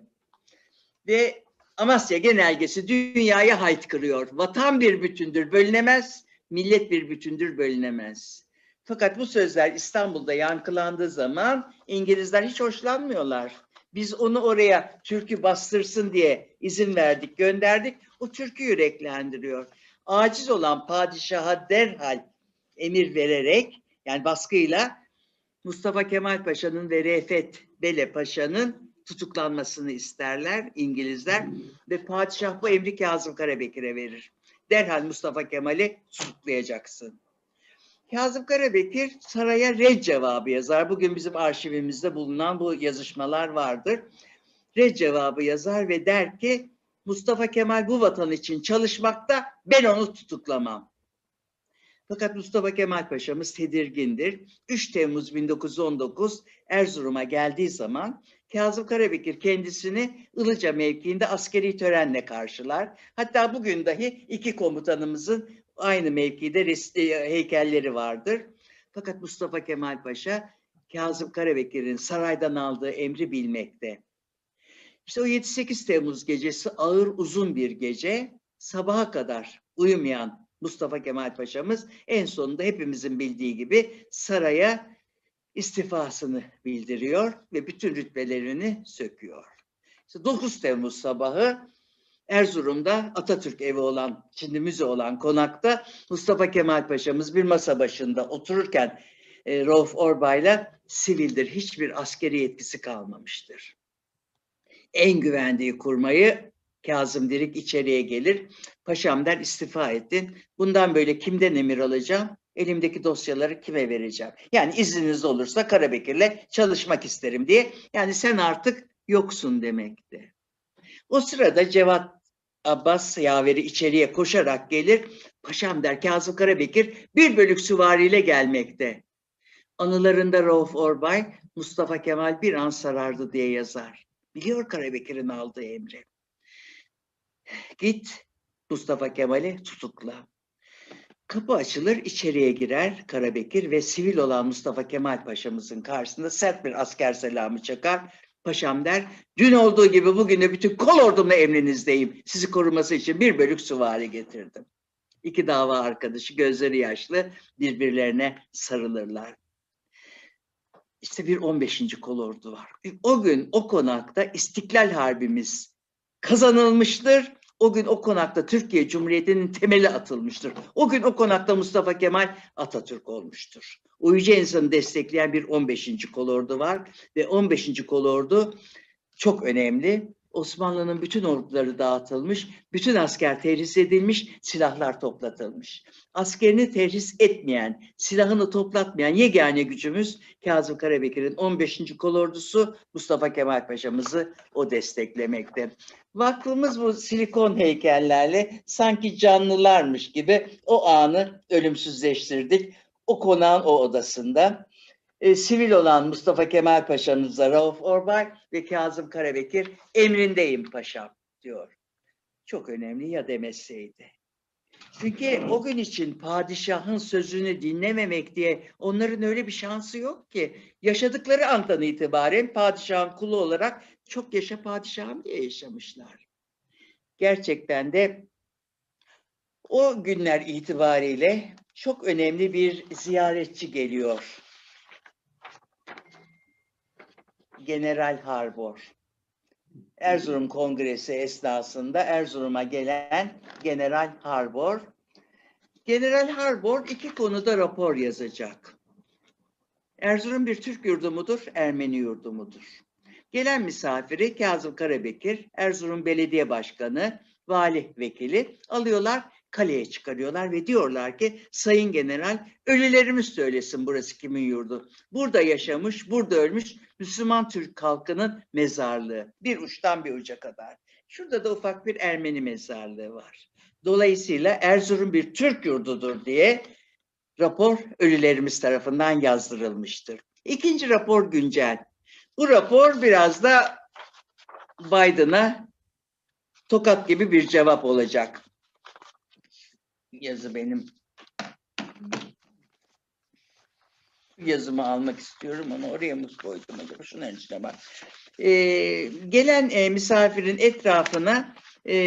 Ve Amasya genelgesi dünyaya haytkırıyor. Vatan bir bütündür, bölünemez. Millet bir bütündür, bölünemez. Fakat bu sözler İstanbul'da yankılandığı zaman İngilizler hiç hoşlanmıyorlar. Biz onu oraya türkü bastırsın diye izin verdik, gönderdik. O türkü yüreklendiriyor. Aciz olan padişaha derhal emir vererek yani baskıyla Mustafa Kemal Paşa'nın ve Refet Bele Paşa'nın tutuklanmasını isterler İngilizler ve padişah bu emri Kazım Karabekir'e verir. Derhal Mustafa Kemal'i tutuklayacaksın. Kazım Karabekir saraya red cevabı yazar. Bugün bizim arşivimizde bulunan bu yazışmalar vardır. Red cevabı yazar ve der ki Mustafa Kemal bu vatan için çalışmakta ben onu tutuklamam. Fakat Mustafa Kemal Paşa'mız tedirgindir. 3 Temmuz 1919 Erzurum'a geldiği zaman Kazım Karabekir kendisini Ilıca mevkiinde askeri törenle karşılar. Hatta bugün dahi iki komutanımızın aynı mevkide e, heykelleri vardır. Fakat Mustafa Kemal Paşa Kazım Karabekir'in saraydan aldığı emri bilmekte. İşte o 7-8 Temmuz gecesi ağır uzun bir gece sabaha kadar uyumayan Mustafa Kemal Paşa'mız en sonunda hepimizin bildiği gibi saraya istifasını bildiriyor ve bütün rütbelerini söküyor. İşte 9 Temmuz sabahı Erzurum'da Atatürk evi olan, şimdi müze olan konakta Mustafa Kemal Paşa'mız bir masa başında otururken e, Rauf Orbay'la sivildir. Hiçbir askeri yetkisi kalmamıştır. En güvendiği kurmayı Kazım Dirik içeriye gelir. Paşam der istifa ettin. Bundan böyle kimden emir alacağım? Elimdeki dosyaları kime vereceğim? Yani izniniz olursa Karabekir'le çalışmak isterim diye. Yani sen artık yoksun demekti. O sırada Cevat Abbas yaveri içeriye koşarak gelir. Paşam der Kazım Karabekir bir bölük süvariyle gelmekte. Anılarında Rauf Orbay Mustafa Kemal bir an sarardı diye yazar. Biliyor Karabekir'in aldığı emri. Git Mustafa Kemal'i tutukla. Kapı açılır, içeriye girer Karabekir ve sivil olan Mustafa Kemal Paşa'mızın karşısında sert bir asker selamı çakar. Paşam der, dün olduğu gibi bugün de bütün kol ordumla emrinizdeyim. Sizi koruması için bir bölük süvari getirdim. İki dava arkadaşı gözleri yaşlı birbirlerine sarılırlar. İşte bir 15. kolordu var. O gün o konakta İstiklal Harbimiz kazanılmıştır. O gün o konakta Türkiye Cumhuriyeti'nin temeli atılmıştır. O gün o konakta Mustafa Kemal Atatürk olmuştur. O yüce insanı destekleyen bir 15. kolordu var ve 15. kolordu çok önemli. Osmanlı'nın bütün orduları dağıtılmış, bütün asker terhis edilmiş, silahlar toplatılmış. Askerini terhis etmeyen, silahını toplatmayan yegane gücümüz Kazım Karabekir'in 15. kolordusu Mustafa Kemal Paşa'mızı o desteklemekte. Vakfımız bu silikon heykellerle sanki canlılarmış gibi o anı ölümsüzleştirdik. O konağın o odasında. E, sivil olan Mustafa Kemal Paşa'mızla Rauf Orbay ve Kazım Karabekir emrindeyim paşam diyor. Çok önemli ya demeseydi. Çünkü o gün için padişahın sözünü dinlememek diye onların öyle bir şansı yok ki. Yaşadıkları andan itibaren padişahın kulu olarak çok yaşa padişahım diye yaşamışlar. Gerçekten de o günler itibariyle çok önemli bir ziyaretçi geliyor. General Harbor. Erzurum Kongresi esnasında Erzurum'a gelen General Harbor. General Harbor iki konuda rapor yazacak. Erzurum bir Türk yurdu mudur, Ermeni yurdu mudur? Gelen misafiri Kazım Karabekir, Erzurum Belediye Başkanı, vali vekili alıyorlar, kaleye çıkarıyorlar ve diyorlar ki Sayın General ölülerimiz söylesin burası kimin yurdu. Burada yaşamış, burada ölmüş Müslüman Türk halkının mezarlığı. Bir uçtan bir uca kadar. Şurada da ufak bir Ermeni mezarlığı var. Dolayısıyla Erzurum bir Türk yurdudur diye rapor ölülerimiz tarafından yazdırılmıştır. İkinci rapor güncel. Bu rapor biraz da Biden'a tokat gibi bir cevap olacak. Yazı benim. Yazımı almak istiyorum onu oraya mı koydum acaba? Şunun içine bak. Ee, gelen e, misafirin etrafına e,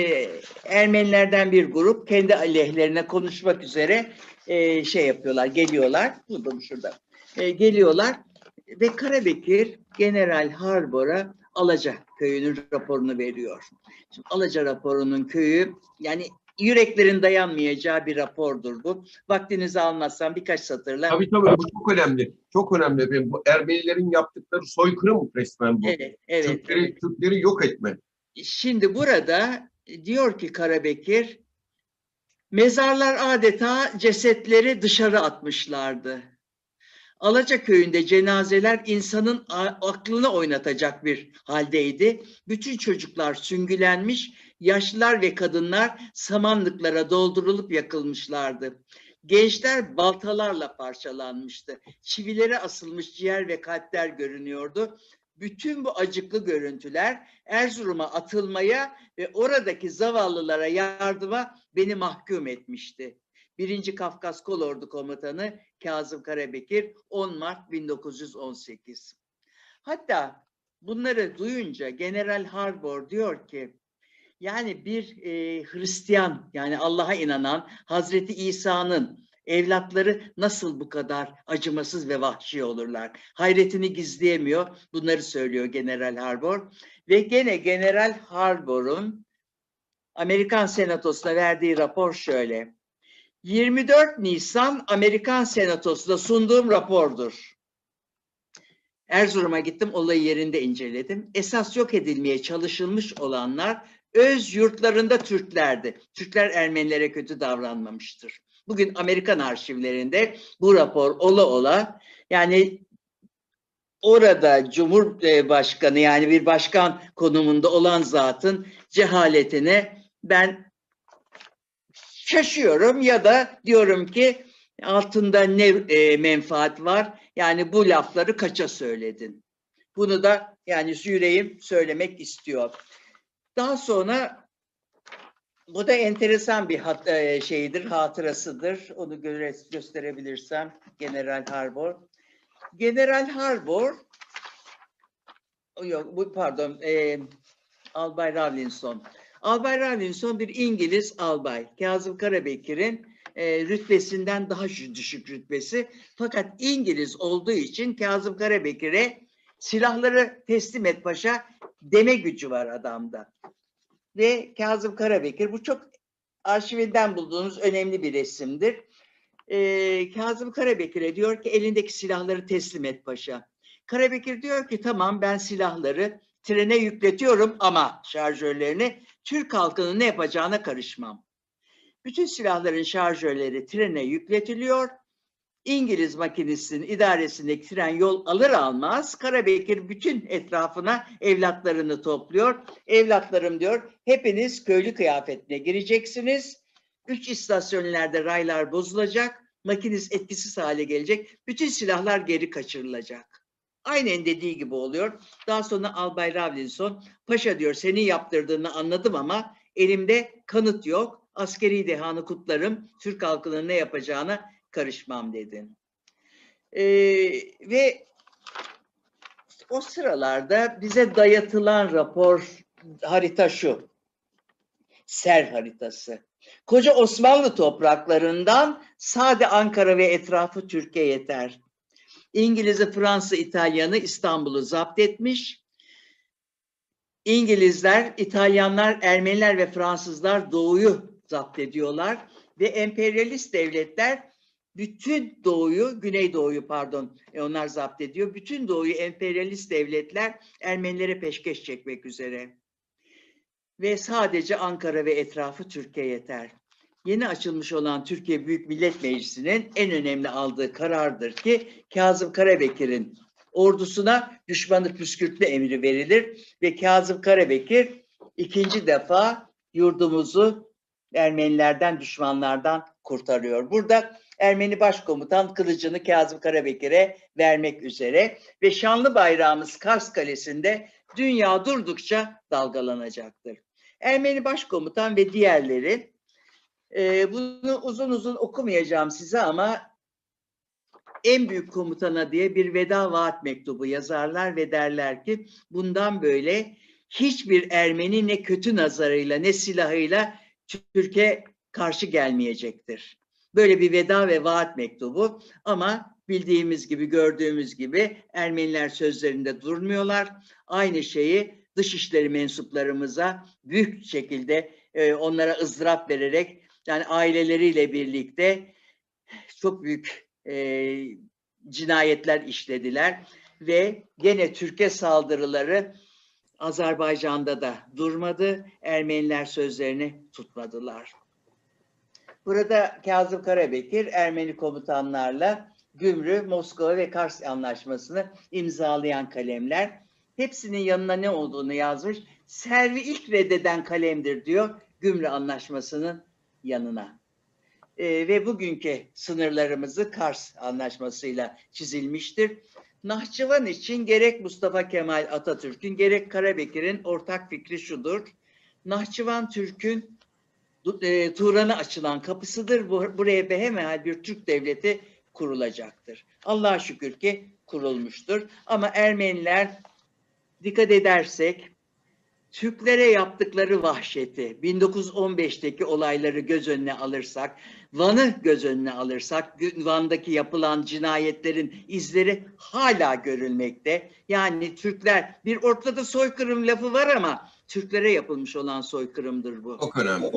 Ermenilerden bir grup kendi aleyhlerine konuşmak üzere e, şey yapıyorlar, geliyorlar. Buldum şurada. E, geliyorlar ve Karabekir General Harbor'a Alaca köyünün raporunu veriyor. Şimdi Alaca raporunun köyü yani yüreklerin dayanmayacağı bir rapordur bu. Vaktinizi almazsam birkaç satırla. Tabii tabii bu çok önemli. Çok önemli efendim. Bu Ermenilerin yaptıkları soykırım resmen bu. Evet, evet. Türkleri, Türkleri yok etme. Şimdi burada diyor ki Karabekir, mezarlar adeta cesetleri dışarı atmışlardı. Alaca köyünde cenazeler insanın aklını oynatacak bir haldeydi. Bütün çocuklar süngülenmiş, yaşlılar ve kadınlar samanlıklara doldurulup yakılmışlardı. Gençler baltalarla parçalanmıştı. Çivilere asılmış ciğer ve kalpler görünüyordu. Bütün bu acıklı görüntüler Erzurum'a atılmaya ve oradaki zavallılara yardıma beni mahkum etmişti. Birinci Kafkas Kolordu Komutanı Kazım Karabekir 10 Mart 1918. Hatta bunları duyunca General Harbor diyor ki yani bir e, Hristiyan yani Allah'a inanan Hazreti İsa'nın evlatları nasıl bu kadar acımasız ve vahşi olurlar? Hayretini gizleyemiyor. Bunları söylüyor General Harbor. Ve gene General Harbor'un Amerikan Senatosu'na verdiği rapor şöyle. 24 Nisan Amerikan Senatosu'na sunduğum rapordur. Erzurum'a gittim, olayı yerinde inceledim. Esas yok edilmeye çalışılmış olanlar öz yurtlarında Türklerdi. Türkler Ermenilere kötü davranmamıştır. Bugün Amerikan arşivlerinde bu rapor ola ola yani orada Cumhurbaşkanı yani bir başkan konumunda olan zatın cehaletine ben şaşıyorum ya da diyorum ki altında ne e, menfaat var? Yani bu lafları kaça söyledin? Bunu da yani yüreğim söylemek istiyor. Daha sonra bu da enteresan bir hat, e, şeydir, hatırasıdır. Onu göre, gösterebilirsem General Harbor. General Harbor yok bu pardon e, Albay Rawlinson. Albay Rawlinson bir İngiliz albay. Kazım Karabekir'in e, rütbesinden daha düşük rütbesi. Fakat İngiliz olduğu için Kazım Karabekir'e silahları teslim et paşa deme gücü var adamda. Ve Kazım Karabekir bu çok arşivinden bulduğunuz önemli bir resimdir. E, Kazım Karabekir'e diyor ki elindeki silahları teslim et paşa. Karabekir diyor ki tamam ben silahları trene yükletiyorum ama şarjörlerini Türk halkının ne yapacağına karışmam. Bütün silahların şarjörleri trene yükletiliyor. İngiliz makinesinin idaresindeki tren yol alır almaz Karabekir bütün etrafına evlatlarını topluyor. Evlatlarım diyor hepiniz köylü kıyafetine gireceksiniz. Üç istasyonlarda raylar bozulacak. Makines etkisiz hale gelecek. Bütün silahlar geri kaçırılacak. Aynen dediği gibi oluyor. Daha sonra Albay Rawlinson, paşa diyor senin yaptırdığını anladım ama elimde kanıt yok. Askeri dehanı kutlarım. Türk halkının ne yapacağına karışmam dedi. Ee, ve o sıralarda bize dayatılan rapor harita şu. Ser haritası. Koca Osmanlı topraklarından sade Ankara ve etrafı Türkiye yeter. İngiliz'i, Fransa, İtalyan'ı İstanbul'u zapt etmiş. İngilizler, İtalyanlar, Ermeniler ve Fransızlar doğuyu zapt ediyorlar ve emperyalist devletler bütün doğuyu, Güneydoğu'yu pardon, e, onlar zapt ediyor. Bütün doğuyu emperyalist devletler Ermenilere peşkeş çekmek üzere. Ve sadece Ankara ve etrafı Türkiye yeter. Yeni açılmış olan Türkiye Büyük Millet Meclisi'nin en önemli aldığı karardır ki Kazım Karabekir'in ordusuna düşmanı püskürtme emri verilir ve Kazım Karabekir ikinci defa yurdumuzu Ermenilerden, düşmanlardan kurtarıyor. Burada Ermeni Başkomutan kılıcını Kazım Karabekir'e vermek üzere ve şanlı bayrağımız Kars Kalesi'nde dünya durdukça dalgalanacaktır. Ermeni Başkomutan ve diğerleri e, bunu uzun uzun okumayacağım size ama en büyük komutana diye bir veda vaat mektubu yazarlar ve derler ki bundan böyle hiçbir Ermeni ne kötü nazarıyla ne silahıyla Türkiye karşı gelmeyecektir. Böyle bir veda ve vaat mektubu ama bildiğimiz gibi gördüğümüz gibi Ermeniler sözlerinde durmuyorlar. Aynı şeyi dışişleri mensuplarımıza büyük şekilde e, onlara ızdırap vererek yani aileleriyle birlikte çok büyük e, cinayetler işlediler ve gene Türkiye saldırıları Azerbaycan'da da durmadı. Ermeniler sözlerini tutmadılar. Burada Kazım Karabekir Ermeni komutanlarla Gümrü, Moskova ve Kars anlaşmasını imzalayan kalemler. Hepsinin yanına ne olduğunu yazmış. Servi ilk reddeden kalemdir diyor Gümrü anlaşmasının yanına. Ee, ve bugünkü sınırlarımızı Kars anlaşmasıyla çizilmiştir. Nahçıvan için gerek Mustafa Kemal Atatürk'ün gerek Karabekir'in ortak fikri şudur. Nahçıvan Türk'ün e, Turan'a açılan kapısıdır. Bu, buraya behemehal bir Türk devleti kurulacaktır. Allah'a şükür ki kurulmuştur. Ama Ermeniler dikkat edersek Türklere yaptıkları vahşeti, 1915'teki olayları göz önüne alırsak, Van'ı göz önüne alırsak, Van'daki yapılan cinayetlerin izleri hala görülmekte. Yani Türkler, bir ortada soykırım lafı var ama Türklere yapılmış olan soykırımdır bu. Çok önemli.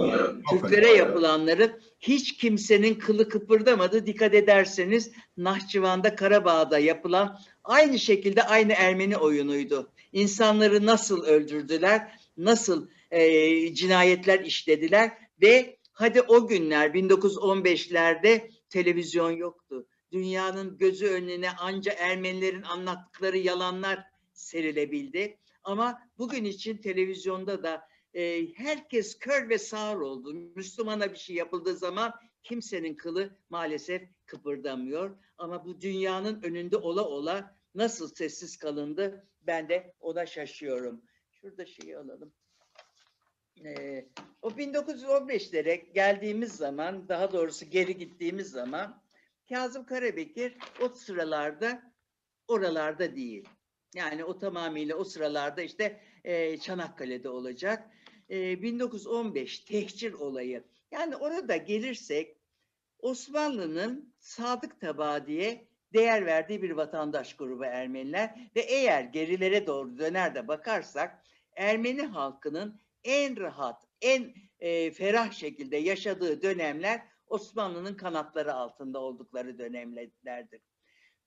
Türklere önemli. yapılanları hiç kimsenin kılı kıpırdamadı. Dikkat ederseniz Nahçıvan'da, Karabağ'da yapılan aynı şekilde aynı Ermeni oyunuydu. İnsanları nasıl öldürdüler, nasıl e, cinayetler işlediler ve Hadi o günler 1915'lerde televizyon yoktu. Dünyanın gözü önüne anca Ermenilerin anlattıkları yalanlar serilebildi. Ama bugün için televizyonda da e, herkes kör ve sağır oldu. Müslümana bir şey yapıldığı zaman kimsenin kılı maalesef kıpırdamıyor. Ama bu dünyanın önünde ola ola nasıl sessiz kalındı ben de ona şaşıyorum. Şurada şeyi alalım. Ee, o 1915'lere geldiğimiz zaman, daha doğrusu geri gittiğimiz zaman Kazım Karabekir o sıralarda oralarda değil. Yani o tamamıyla o sıralarda işte e, Çanakkale'de olacak. E, 1915 tehcir olayı. Yani orada gelirsek Osmanlı'nın sadık tabağı diye değer verdiği bir vatandaş grubu Ermeniler ve eğer gerilere doğru döner de bakarsak Ermeni halkının en rahat, en e, ferah şekilde yaşadığı dönemler Osmanlı'nın kanatları altında oldukları dönemlerdir.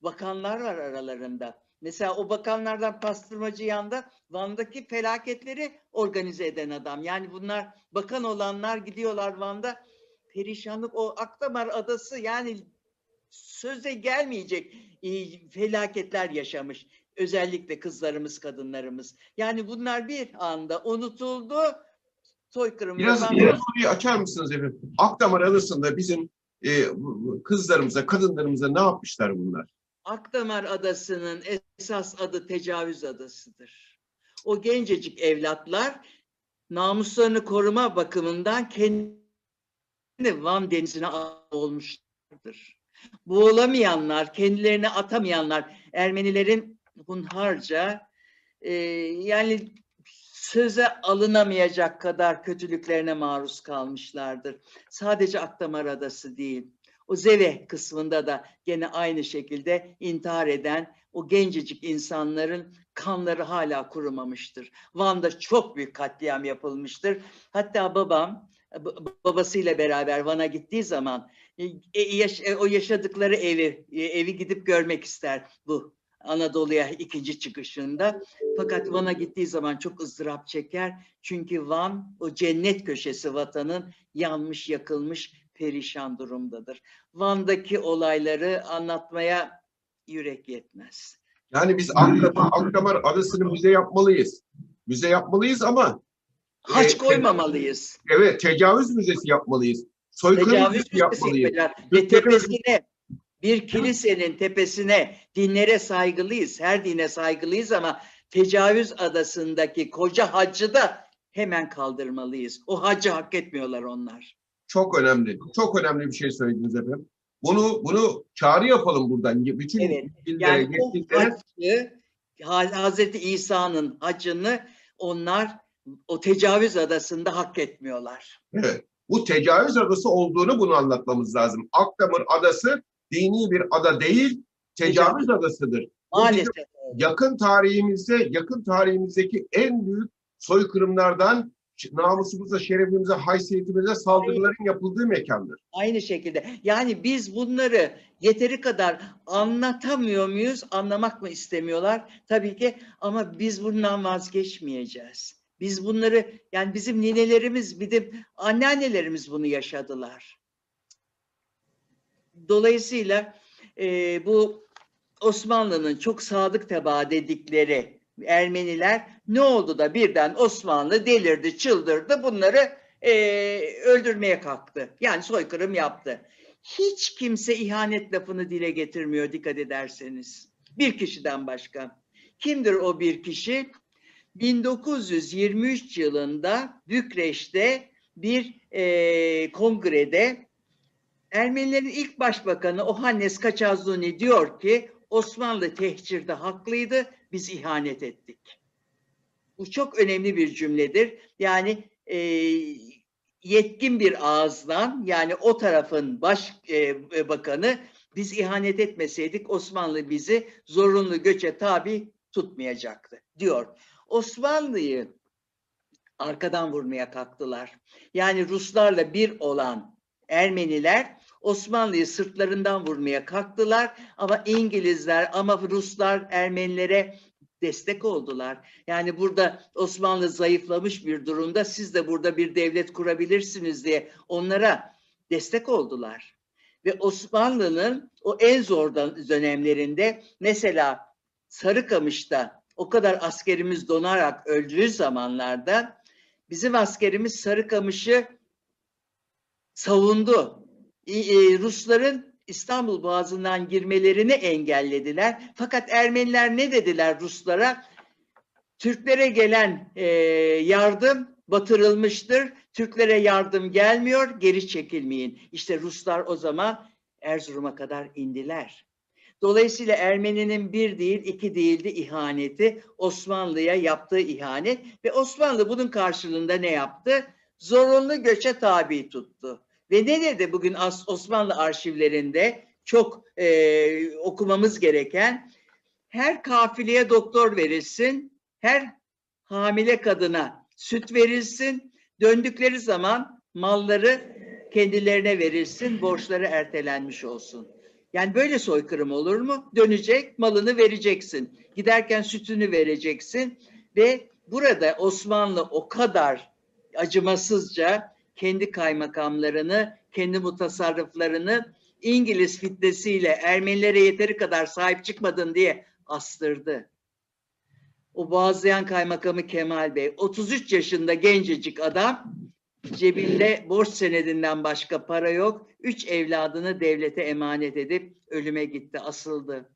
Bakanlar var aralarında. Mesela o bakanlardan pastırmacı yanda Van'daki felaketleri organize eden adam. Yani bunlar bakan olanlar gidiyorlar Van'da perişanlık o Akdamar adası yani söze gelmeyecek e, felaketler yaşamış. Özellikle kızlarımız, kadınlarımız. Yani bunlar bir anda unutuldu. Soykırım Biraz, yapan- biraz orayı açar mısınız efendim? Akdamar arasında bizim e, kızlarımıza, kadınlarımıza ne yapmışlar bunlar? Akdamar Adası'nın esas adı tecavüz adasıdır. O gencecik evlatlar namuslarını koruma bakımından kendi Van Denizi'ne olmuşlardır. Boğulamayanlar, kendilerini atamayanlar, Ermenilerin hunharca e, yani söze alınamayacak kadar kötülüklerine maruz kalmışlardır. Sadece Akdamar Adası değil. O Zeve kısmında da gene aynı şekilde intihar eden o gencecik insanların kanları hala kurumamıştır. Van'da çok büyük katliam yapılmıştır. Hatta babam babasıyla beraber Van'a gittiği zaman e, e, e, o yaşadıkları evi evi gidip görmek ister bu Anadolu'ya ikinci çıkışında. Fakat Van'a gittiği zaman çok ızdırap çeker. Çünkü Van o cennet köşesi vatanın yanmış, yakılmış, perişan durumdadır. Van'daki olayları anlatmaya yürek yetmez. Yani biz Akdamar, Akdamar adasını müze yapmalıyız. Müze yapmalıyız ama Haç e, koymamalıyız. evet tecavüz müzesi yapmalıyız. Soykırım Tecavüz müzesi yapmalıyız. Ve tepesine bir kilisenin tepesine dinlere saygılıyız. Her dine saygılıyız ama tecavüz adasındaki koca hacı da hemen kaldırmalıyız. O hacı hak etmiyorlar onlar. Çok önemli. Çok önemli bir şey söylediniz efendim. Bunu bunu çağrı yapalım buradan. Bütün Evet, dillere, Yani o yetkililere haccı, Ha- Hazreti İsa'nın hacını onlar o tecavüz adasında hak etmiyorlar. Evet. Bu tecavüz adası olduğunu bunu anlatmamız lazım. Akdamar adası dini bir ada değil, tecavüz adasıdır. Bu bizim Maalesef. yakın tarihimizde, yakın tarihimizdeki en büyük soykırımlardan namusumuza, şerefimize, haysiyetimize saldırıların yapıldığı mekandır. Aynı şekilde. Yani biz bunları yeteri kadar anlatamıyor muyuz? Anlamak mı istemiyorlar? Tabii ki ama biz bundan vazgeçmeyeceğiz. Biz bunları yani bizim ninelerimiz, bizim anneannelerimiz bunu yaşadılar. Dolayısıyla e, bu Osmanlı'nın çok sadık tebaa dedikleri Ermeniler ne oldu da birden Osmanlı delirdi, çıldırdı bunları e, öldürmeye kalktı. Yani soykırım yaptı. Hiç kimse ihanet lafını dile getirmiyor dikkat ederseniz. Bir kişiden başka. Kimdir o bir kişi? 1923 yılında Bükreş'te bir e, kongrede Ermenilerin ilk başbakanı Ohannes Kaçazluni diyor ki Osmanlı tehcirde haklıydı, biz ihanet ettik. Bu çok önemli bir cümledir. Yani e, yetkin bir ağızdan yani o tarafın baş e, bakanı biz ihanet etmeseydik Osmanlı bizi zorunlu göçe tabi tutmayacaktı diyor. Osmanlı'yı arkadan vurmaya kalktılar. Yani Ruslarla bir olan Ermeniler Osmanlı'yı sırtlarından vurmaya kalktılar ama İngilizler ama Ruslar Ermenilere destek oldular. Yani burada Osmanlı zayıflamış bir durumda siz de burada bir devlet kurabilirsiniz diye onlara destek oldular. Ve Osmanlı'nın o en zor dönemlerinde mesela Sarıkamış'ta o kadar askerimiz donarak öldüğü zamanlarda bizim askerimiz Sarıkamış'ı savundu. E, Rusların İstanbul Boğazı'ndan girmelerini engellediler. Fakat Ermeniler ne dediler Ruslara? Türklere gelen e, yardım batırılmıştır. Türklere yardım gelmiyor, geri çekilmeyin. İşte Ruslar o zaman Erzurum'a kadar indiler. Dolayısıyla Ermeni'nin bir değil, iki değildi ihaneti. Osmanlı'ya yaptığı ihanet ve Osmanlı bunun karşılığında ne yaptı? Zorunlu göçe tabi tuttu. Ve dedi bugün Osmanlı arşivlerinde çok e, okumamız gereken her kafileye doktor verilsin, her hamile kadına süt verilsin, döndükleri zaman malları kendilerine verilsin, borçları ertelenmiş olsun. Yani böyle soykırım olur mu? Dönecek, malını vereceksin. Giderken sütünü vereceksin ve burada Osmanlı o kadar acımasızca kendi kaymakamlarını, kendi mutasarrıflarını İngiliz fitnesiyle Ermenilere yeteri kadar sahip çıkmadın diye astırdı. O Boğazlayan kaymakamı Kemal Bey, 33 yaşında gencecik adam, cebinde borç senedinden başka para yok. Üç evladını devlete emanet edip ölüme gitti, asıldı.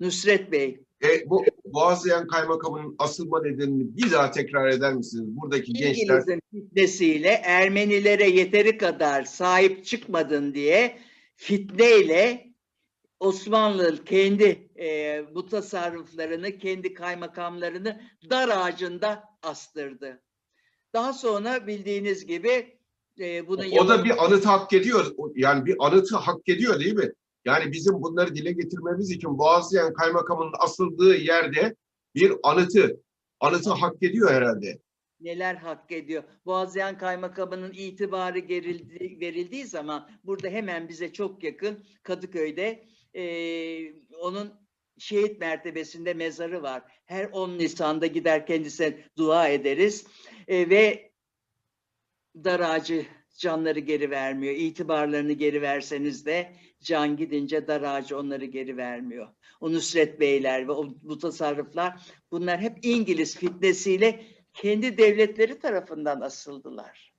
Nusret Bey, E, bu Boğazlayan Kaymakamı'nın asılma nedenini bir daha tekrar eder misiniz? Buradaki gençler İngiliz'in fitnesiyle Ermenilere yeteri kadar sahip çıkmadın diye fitneyle Osmanlı kendi e, bu tasarruflarını, kendi kaymakamlarını dar ağacında astırdı. Daha sonra bildiğiniz gibi e, bunun o da yolu- bir anıtı hak ediyor. O- Yani bir anıtı hak ediyor değil mi? Yani bizim bunları dile getirmemiz için Boğazlayan Kaymakamı'nın asıldığı yerde bir anıtı, anıtı hak ediyor herhalde. neler hak ediyor. Boğaziyen Kaymakamı'nın itibarı gerildi, verildiği zaman burada hemen bize çok yakın Kadıköy'de eee, onun şehit mertebesinde mezarı var. Her 10 Nisan'da gider kendisine dua ederiz Eee, ve dar ağacı canları geri vermiyor. İtibarlarını geri verseniz de can gidince dar ağacı onları geri vermiyor. O Nusret Beyler ve o bu tasarruflar bunlar hep İngiliz fitnesiyle kendi devletleri tarafından asıldılar.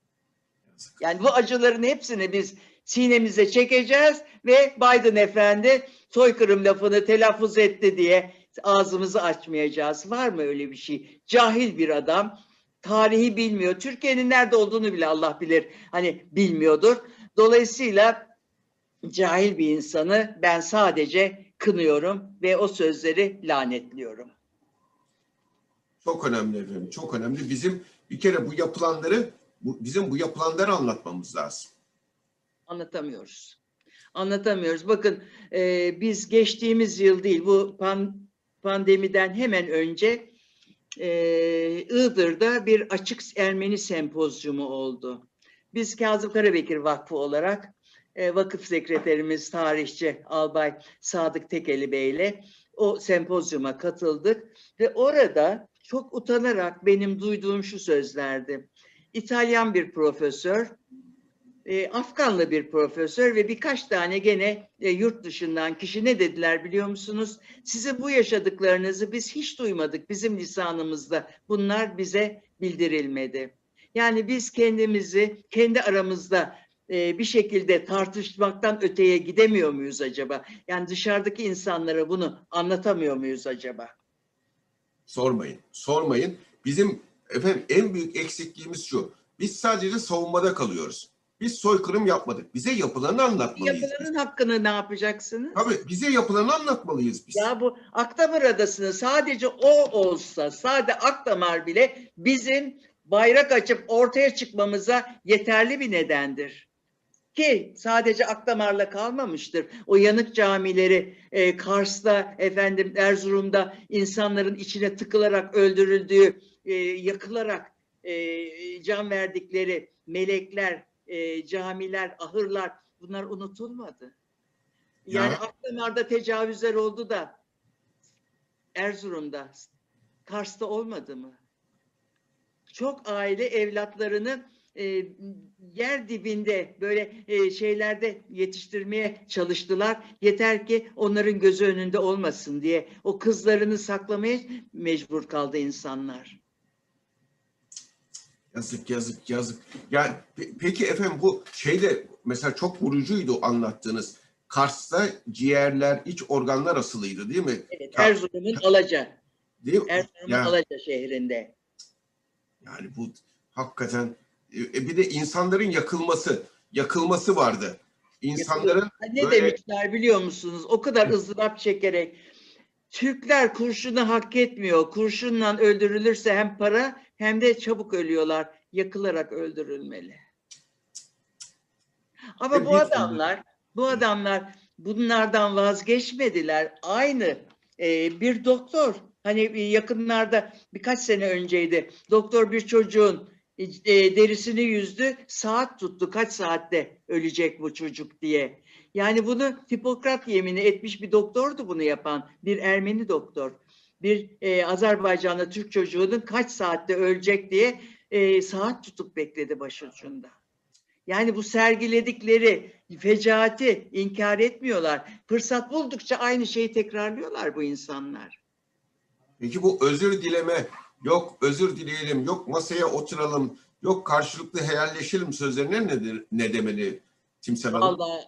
Yani bu acıların hepsini biz sinemize çekeceğiz ve Biden efendi soykırım lafını telaffuz etti diye ağzımızı açmayacağız. Var mı öyle bir şey? Cahil bir adam, tarihi bilmiyor. Türkiye'nin nerede olduğunu bile Allah bilir. Hani bilmiyordur. Dolayısıyla cahil bir insanı ben sadece kınıyorum ve o sözleri lanetliyorum. Çok önemli efendim, çok önemli. Bizim bir kere bu yapılanları, bu, bizim bu yapılanları anlatmamız lazım. anlatamıyoruz. Anlatamıyoruz. Bakın e, biz geçtiğimiz yıl değil bu pan- pandemiden hemen önce e, Iğdır'da bir açık Ermeni sempozyumu oldu. Biz Kazım Karabekir Vakfı olarak vakıf sekreterimiz tarihçi Albay Sadık Tekeli Bey ile o sempozyuma katıldık ve orada çok utanarak benim duyduğum şu sözlerdi. İtalyan bir profesör e, Afganlı bir profesör ve birkaç tane gene e, yurt dışından kişi ne dediler biliyor musunuz? Sizin bu yaşadıklarınızı biz hiç duymadık bizim lisanımızda. Bunlar bize bildirilmedi. Yani biz kendimizi kendi aramızda e, bir şekilde tartışmaktan öteye gidemiyor muyuz acaba? Yani dışarıdaki insanlara bunu anlatamıyor muyuz acaba? Sormayın, sormayın. Bizim efendim en büyük eksikliğimiz şu. Biz sadece savunmada kalıyoruz. Biz soykırım yapmadık. Bize yapılanı anlatmalıyız. biz. Yapılanın hakkını ne yapacaksınız? Tabii bize yapılanı anlatmalıyız biz. Ya bu Akdamar Adası'nı sadece o olsa, sadece Akdamar bile bizim bayrak açıp ortaya çıkmamıza yeterli bir nedendir. Ki sadece Akdamar'la kalmamıştır. O yanık camileri e, Kars'ta, efendim Erzurum'da insanların içine tıkılarak öldürüldüğü, e, yakılarak e, can verdikleri melekler, e, camiler, ahırlar bunlar unutulmadı. Yani Ya. Akdamar'da tecavüzler oldu da Erzurum'da Kars'ta olmadı mı? Çok aile evlatlarını e, yer dibinde böyle e, şeylerde yetiştirmeye çalıştılar. Yeter ki onların gözü önünde olmasın diye. O kızlarını saklamaya mecbur kaldı insanlar. Yazık yazık yazık. Yani pe- peki efendim bu şeyde mesela çok vurucuydu anlattığınız. Kars'ta ciğerler, iç organlar asılıydı değil mi? Evet, Erzurum'un Alaca. Değil mi? Erzurum'un Ya- Alaca şehrinde. Yani bu hakikaten e, bir de insanların yakılması, yakılması vardı. İnsanların Ne Böyle- demişler biliyor musunuz? O kadar ızdırap çekerek Türkler kurşunu hak etmiyor. Kurşunla öldürülürse hem para hem de çabuk ölüyorlar. Yakılarak öldürülmeli. Ama E, bu adamlar, bu adamlar bunlardan vazgeçmediler. Aynı e, bir doktor, hani bir yakınlarda birkaç sene önceydi. Doktor bir çocuğun e, e, derisini yüzdü, saat tuttu. Kaç saatte ölecek bu çocuk diye. Yani bunu Hipokrat yemini etmiş bir doktordu bunu yapan. Bir Ermeni doktor. Bir e, Azerbaycanlı Türk çocuğunun kaç saatte ölecek diye e, saat tutup bekledi başucunda. Yani bu sergiledikleri fecaati inkar etmiyorlar. Fırsat buldukça aynı şeyi tekrarlıyorlar bu insanlar. peki bu özür dileme, yok özür dileyelim, yok masaya oturalım, yok karşılıklı helalleşelim sözlerine nedir, ne demeli Timsel Hanım? Vallahi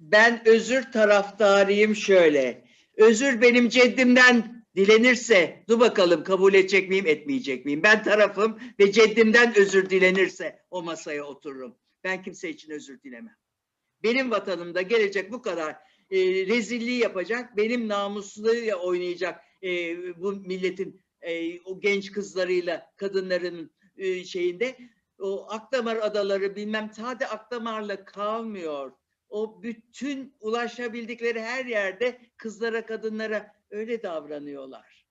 ben özür taraftarıyım şöyle. Özür benim ceddimden dilenirse, dur bakalım kabul edecek miyim, etmeyecek miyim? Ben tarafım ve ceddimden özür dilenirse o masaya otururum. Ben kimse için özür dilemem. Benim vatanımda gelecek bu kadar e, rezilliği yapacak, benim namusuyla oynayacak e, bu milletin e, o genç kızlarıyla, kadınların e, şeyinde o Akdamar adaları bilmem sade Akdamar'la kalmıyor. O bütün ulaşabildikleri her yerde kızlara, kadınlara öyle davranıyorlar.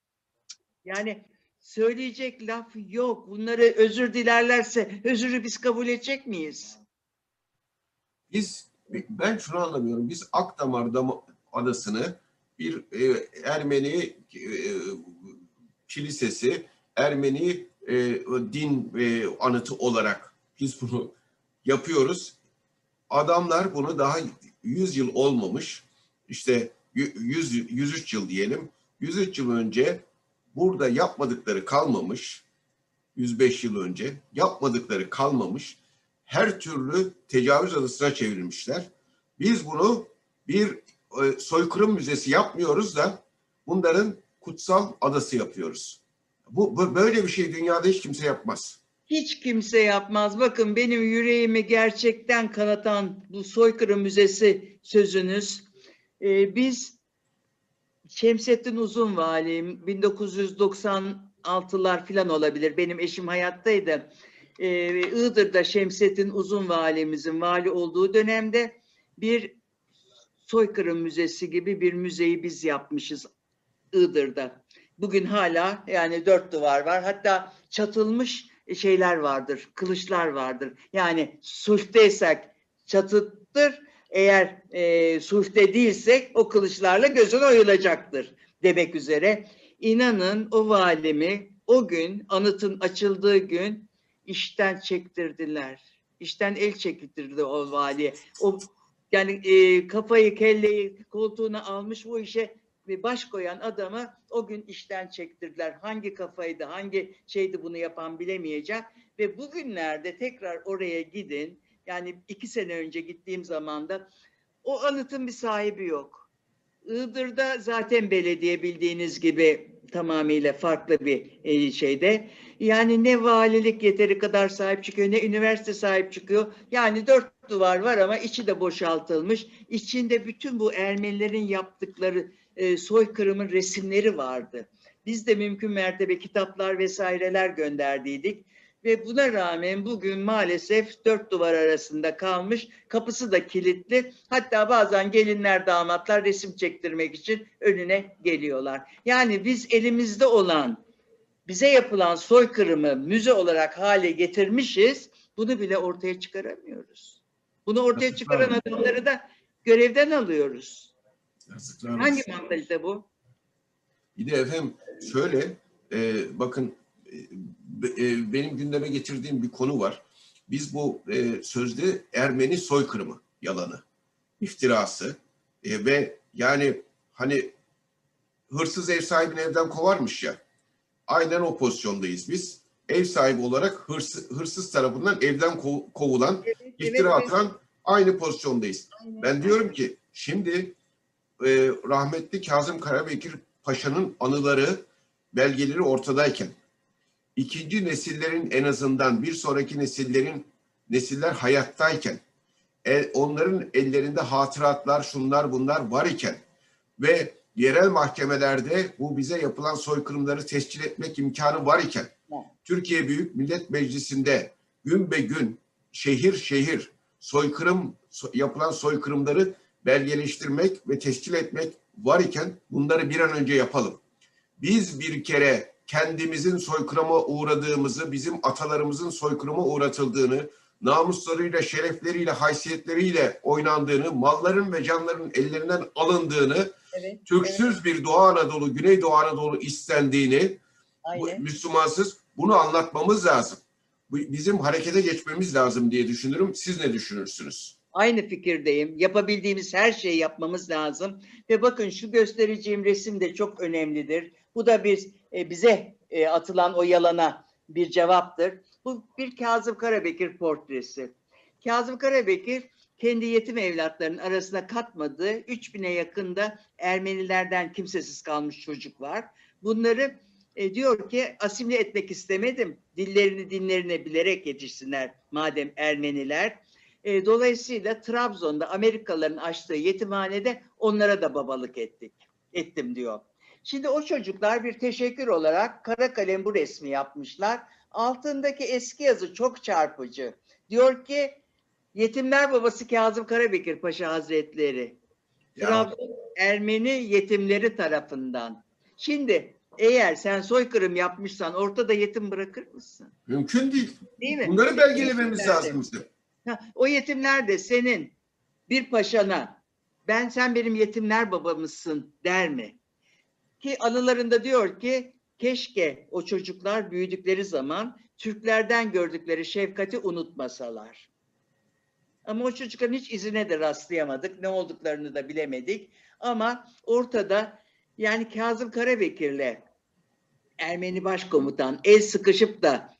Yani söyleyecek laf yok. Bunları özür dilerlerse özürü biz kabul edecek miyiz? Biz ben şunu anlamıyorum. Biz Akdamar Dam- adasını bir e, Ermeni e, kilisesi, Ermeni e, din e, anıtı olarak biz bunu yapıyoruz. Adamlar bunu daha 100 yıl olmamış. işte 100 103 yıl diyelim. 103 yıl önce burada yapmadıkları kalmamış. 105 yıl önce yapmadıkları kalmamış her türlü tecavüz adasına çevirmişler. Biz bunu bir e, soykırım müzesi yapmıyoruz da bunların kutsal adası yapıyoruz. Bu, bu böyle bir şey dünyada hiç kimse yapmaz. Hiç kimse yapmaz. Bakın benim yüreğimi gerçekten kanatan bu soykırım müzesi sözünüz. Ee, biz Şemsettin Uzun Valim 1996'lar falan olabilir. Benim eşim hayattaydı. Ee, Iğdır'da Şemsettin Uzun Valimizin vali olduğu dönemde bir soykırım müzesi gibi bir müzeyi biz yapmışız Iğdır'da. Bugün hala yani dört duvar var. Hatta çatılmış şeyler vardır, kılıçlar vardır. Yani sulhteysek çatıttır, eğer e, sulhte değilsek o kılıçlarla gözün oyulacaktır demek üzere. İnanın o valimi o gün anıtın açıldığı gün işten çektirdiler. İşten el çektirdi o valiye. O yani e, kafayı kelleyi koltuğuna almış bu işe ve baş koyan adamı o gün işten çektirdiler. Hangi kafaydı, hangi şeydi bunu yapan bilemeyeceğim. Ve bugünlerde tekrar oraya gidin. Yani iki sene önce gittiğim zaman da o anıtın bir sahibi yok. Iğdır'da zaten belediye bildiğiniz gibi tamamıyla farklı bir e, şeyde. Yani ne valilik yeteri kadar sahip çıkıyor ne üniversite sahip çıkıyor. Yani dört duvar var ama içi de boşaltılmış. İçinde bütün bu Ermenilerin yaptıkları e, soykırımın resimleri vardı. Biz de mümkün mertebe kitaplar vesaireler gönderdiydik. Ve buna rağmen bugün maalesef dört duvar arasında kalmış. Kapısı da kilitli. Hatta bazen gelinler damatlar resim çektirmek için önüne geliyorlar. Yani biz elimizde olan bize yapılan soykırımı müze olarak hale getirmişiz. Bunu bile ortaya çıkaramıyoruz. Bunu ortaya çıkaran adamları da görevden alıyoruz. Yazıklar olsun. Hangi montajda bu? Bir de efendim şöyle e, bakın e, e, benim gündeme getirdiğim bir konu var. Biz bu e, sözde Ermeni soykırımı yalanı, iftirası e, ve yani hani hırsız ev sahibini evden kovarmış ya. Aynen o pozisyondayız biz. Ev sahibi olarak hırsız, hırsız tarafından evden kov- kovulan, iftira atılan aynı pozisyondayız. Ben diyorum ki şimdi e, rahmetli Kazım Karabekir Paşa'nın anıları, belgeleri ortadayken ikinci nesillerin en azından bir sonraki nesillerin nesiller hayattayken e, onların ellerinde hatıratlar şunlar bunlar var iken ve yerel mahkemelerde bu bize yapılan soykırımları tescil etmek imkanı var iken. Türkiye Büyük Millet Meclisi'nde gün be gün şehir şehir soykırım so- yapılan soykırımları belgeleştirmek ve tescil etmek var iken bunları bir an önce yapalım. Biz bir kere kendimizin soykırıma uğradığımızı, bizim atalarımızın soykırıma uğratıldığını, namuslarıyla, şerefleriyle, haysiyetleriyle oynandığını, malların ve canların ellerinden alındığını, Evet, Türksüz bir Doğu Anadolu, Güneydoğu Anadolu istendiğini, aynen. Müslümansız bunu anlatmamız lazım. Bizim harekete geçmemiz lazım diye düşünürüm. Siz ne düşünürsünüz? Aynı fikirdeyim. Yapabildiğimiz her şeyi yapmamız lazım. Ve bakın şu göstereceğim resim de çok önemlidir. Bu da biz e, bize e, atılan o yalana bir cevaptır. Bu bir Kazım Karabekir portresi. Kazım Karabekir kendi yetim evlatlarının arasına katmadığı 3000'e yakında Ermenilerden kimsesiz kalmış çocuk var. Bunları e, diyor ki asimile etmek istemedim. Dillerini dinlerine bilerek yetişsinler madem Ermeniler. E, dolayısıyla Trabzon'da Amerikalıların açtığı yetimhanede onlara da babalık ettik. Ettim diyor. Şimdi o çocuklar bir teşekkür olarak kara kalem bu resmi yapmışlar. Altındaki eski yazı çok çarpıcı. Diyor ki Yetimler Babası Kazım Karabekir Paşa Hazretleri. Ya. Trabzon Ermeni yetimleri tarafından. Şimdi eğer sen soykırım yapmışsan ortada yetim bırakır mısın? Mümkün değil. Değil mi? Bunları belgelememiz lazım o yetimler de senin bir paşana ben sen benim yetimler babamızsın der mi? Ki anılarında diyor ki keşke o çocuklar büyüdükleri zaman Türklerden gördükleri şefkati unutmasalar. Ama o çocukların hiç izine de rastlayamadık. Ne olduklarını da bilemedik. Ama ortada yani Kazım Karabekir'le Ermeni başkomutan el sıkışıp da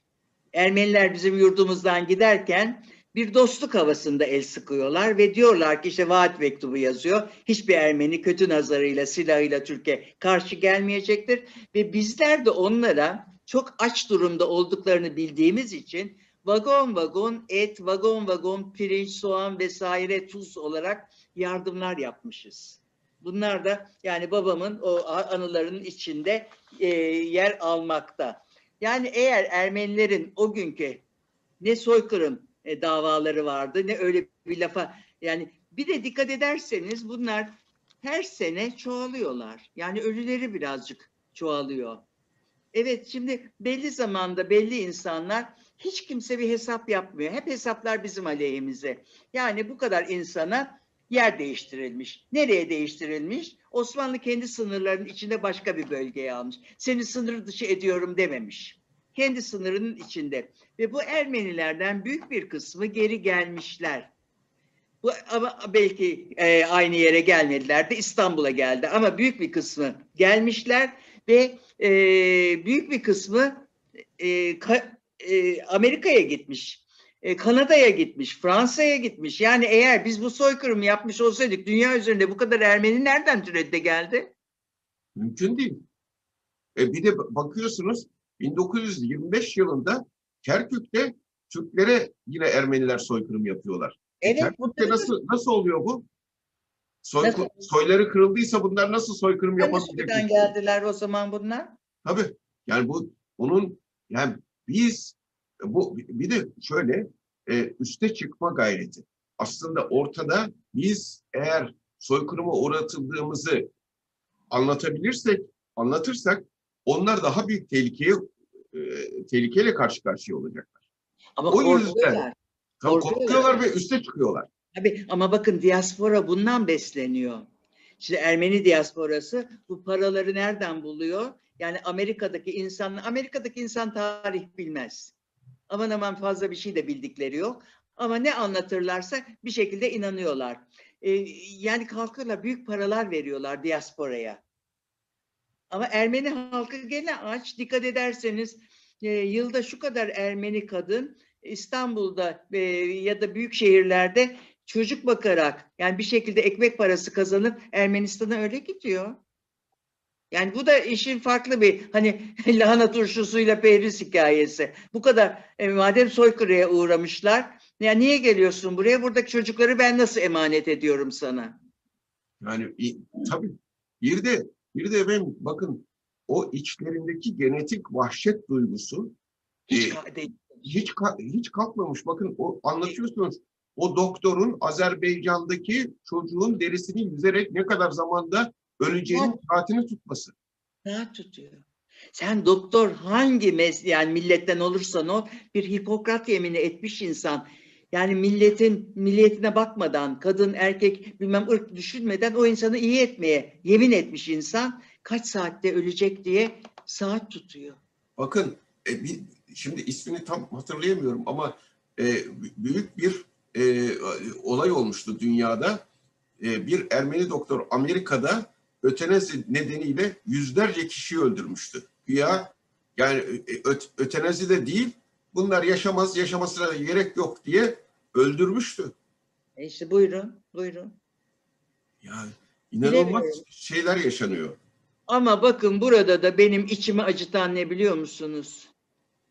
Ermeniler bizim yurdumuzdan giderken bir dostluk havasında el sıkıyorlar ve diyorlar ki işte vaat mektubu yazıyor. Hiçbir Ermeni kötü nazarıyla, silahıyla Türkiye karşı gelmeyecektir. Ve bizler de onlara çok aç durumda olduklarını bildiğimiz için vagon vagon et, vagon vagon pirinç, soğan vesaire tuz olarak yardımlar yapmışız. Bunlar da yani babamın o anılarının içinde e, yer almakta. Yani eğer Ermenilerin o günkü ne soykırım e, davaları vardı ne öyle bir lafa yani bir de dikkat ederseniz bunlar her sene çoğalıyorlar. Yani ölüleri birazcık çoğalıyor. Evet şimdi belli zamanda belli insanlar hiç kimse bir hesap yapmıyor. Hep hesaplar bizim aleyhimize. Yani bu kadar insana yer değiştirilmiş. Nereye değiştirilmiş? Osmanlı kendi sınırlarının içinde başka bir bölgeye almış. Seni sınır dışı ediyorum dememiş. Kendi sınırının içinde. Ve bu Ermenilerden büyük bir kısmı geri gelmişler. Bu ama belki e, aynı yere gelmediler de İstanbul'a geldi ama büyük bir kısmı gelmişler ve e, büyük bir kısmı e, ka- e, Amerika'ya gitmiş. E, Kanada'ya gitmiş, Fransa'ya gitmiş. Yani eğer biz bu soykırımı yapmış olsaydık dünya üzerinde bu kadar Ermeni nereden türedi geldi? Mümkün değil. E bir de bakıyorsunuz 1925 yılında Kerkük'te Türklere yine Ermeniler soykırım yapıyorlar. E, Kerkük'te bunları nasıl nasıl oluyor bu? Soy, Nasıl? soyları kırıldıysa bunlar nasıl soykırım yapabilecek? sudan geldiler o zaman bunlar? Tabii. Yani bu bunun yani biz bu bir de şöyle e, üste çıkma gayreti. Aslında ortada biz eğer soykırıma uğratıldığımızı anlatabilirsek, anlatırsak onlar daha büyük tehlikeye e, tehlikeyle karşı karşıya olacaklar. Ama O yüzden- korkuyorlar. Tam Korkuyorlar. korkuyorlar ve üste çıkıyorlar. Tabii ama bakın diaspora bundan besleniyor. Şimdi Ermeni diasporası bu paraları nereden buluyor? Yani Amerika'daki insan, Amerika'daki insan tarih bilmez. Aman aman fazla bir şey de bildikleri yok. Ama ne anlatırlarsa bir şekilde inanıyorlar. Ee, yani kalkıyorlar büyük paralar veriyorlar diasporaya. Ama Ermeni halkı gene aç. Dikkat ederseniz e, yılda şu kadar Ermeni kadın İstanbul'da e, ya da büyük şehirlerde çocuk bakarak yani bir şekilde ekmek parası kazanıp Ermenistan'a öyle gidiyor. Yani bu da işin farklı bir hani lahana turşusuyla pehriz hikayesi. Bu kadar e, madem soykırıya uğramışlar ya niye geliyorsun buraya? Buradaki çocukları ben nasıl emanet ediyorum sana? Yani tabii bir de bir de efendim bakın o içlerindeki genetik vahşet duygusu Hiç değil. hiç hiç kalkmamış. Bakın o anlatıyorsunuz. O doktorun Azerbaycan'daki çocuğun derisini yüzerek ne kadar zamanda öleceğinin saatini tutması. Saat tutuyor. Sen doktor hangi mes yani milletten olursan ol bir Hipokrat yemini etmiş insan. Yani milletin milliyetine bakmadan kadın erkek bilmem ırk düşünmeden o insanı iyi etmeye yemin etmiş insan kaç saatte ölecek diye saat tutuyor. Bakın e, bir, şimdi ismini tam hatırlayamıyorum ama e, büyük bir e, olay olmuştu dünyada. E, bir Ermeni doktor Amerika'da ötenezi nedeniyle yüzlerce kişiyi öldürmüştü. Güya yani e, öt, ötenazi de değil bunlar yaşamaz yaşamasına da gerek yok diye öldürmüştü. E işte buyurun, buyurun. Yani inanılmaz Bilemiyorum. şeyler yaşanıyor. Ama bakın burada da benim içimi acıtan ne biliyor musunuz?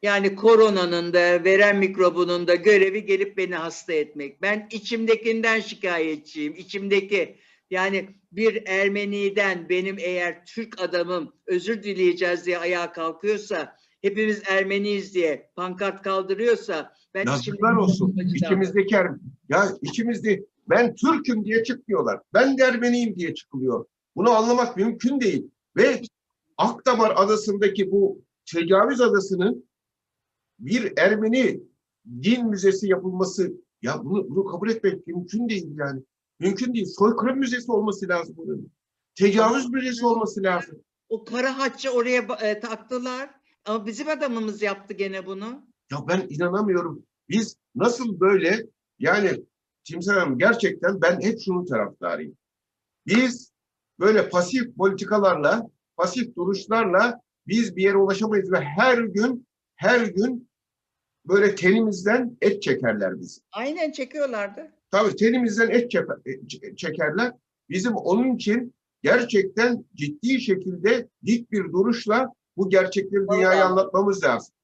Yani koronanın da veren mikrobunun da görevi gelip beni hasta etmek. Ben içimdekinden şikayetçiyim. İçimdeki yani bir Ermeniden benim eğer Türk adamım özür dileyeceğiz diye ayağa kalkıyorsa hepimiz Ermeniyiz diye pankart kaldırıyorsa ben Yazıklar olsun. İçimizdeki Er- ya içimizde ben Türk'üm diye çıkmıyorlar. Ben de Ermeniyim diye çıkılıyor. Bunu anlamak mümkün değil. Ve Akdamar adasındaki bu tecavüz adasının bir Ermeni din müzesi yapılması ya bunu, bunu kabul etmek mümkün değil yani. Mümkün değil. Soykırım müzesi olması lazım bunun. Tecavüz müzesi olması lazım. O kara haccı oraya e, taktılar. Ama bizim adamımız yaptı gene bunu. Ya ben inanamıyorum. Biz nasıl böyle yani Timsah Hanım gerçekten ben hep şunun taraftarıyım. Biz böyle pasif politikalarla, pasif duruşlarla biz bir yere ulaşamayız ve her gün her gün böyle tenimizden et çekerler bizi. Aynen çekiyorlardı. Tabii tenimizden et e, ç- çekerler. Bizim onun için gerçekten ciddi şekilde dik bir duruşla bu gerçekleri dünyaya Vallahi. anlatmamız lazım.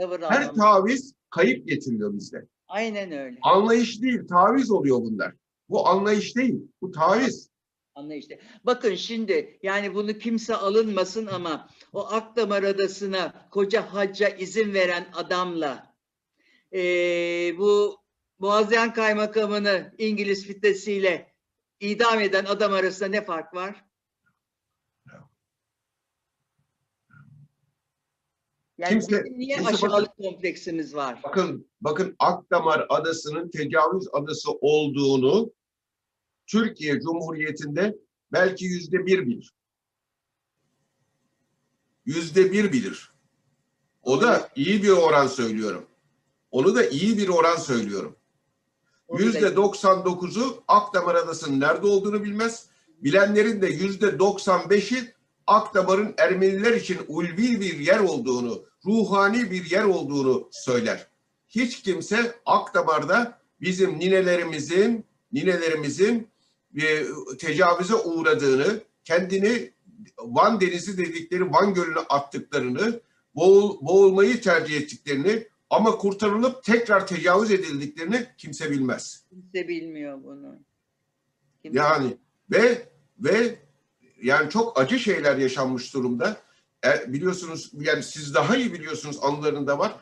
Tavır Her taviz kayıp getiriyor bizde. Aynen öyle. Anlayış değil, taviz oluyor bunlar. Bu anlayış değil, bu taviz. Anlayışlı. Bakın şimdi yani bunu kimse alınmasın ama o Akdamar Adası'na koca hacca izin veren adamla eee, bu Boğaziyen Kaymakamını İngiliz fitnesiyle idam eden adam arasında ne fark var? Yani Kimse- niye kimse bakın- aşağılık kompleksimiz var? Bakın, bakın Akdamar Adası'nın tecavüz adası olduğunu Türkiye Cumhuriyeti'nde belki yüzde bir bilir. Yüzde bir bilir. O da iyi bir oran söylüyorum. Onu da iyi bir oran söylüyorum. Yüzde 99'u Akdamar Adası'nın nerede olduğunu bilmez. Bilenlerin de yüzde 95'i Akdamar'ın Ermeniler için ulvi bir yer olduğunu, ruhani bir yer olduğunu söyler. Hiç kimse Akdamar'da bizim ninelerimizin, ninelerimizin e, tecavüze uğradığını, kendini Van Denizi dedikleri Van Gölü'ne attıklarını, boğul, boğulmayı tercih ettiklerini ama kurtarılıp tekrar tecavüz edildiklerini kimse bilmez. Kimse bilmiyor bunu. Kimse- Yani ve ve yani çok acı şeyler yaşanmış durumda. E, biliyorsunuz yani siz daha iyi biliyorsunuz anılarında var.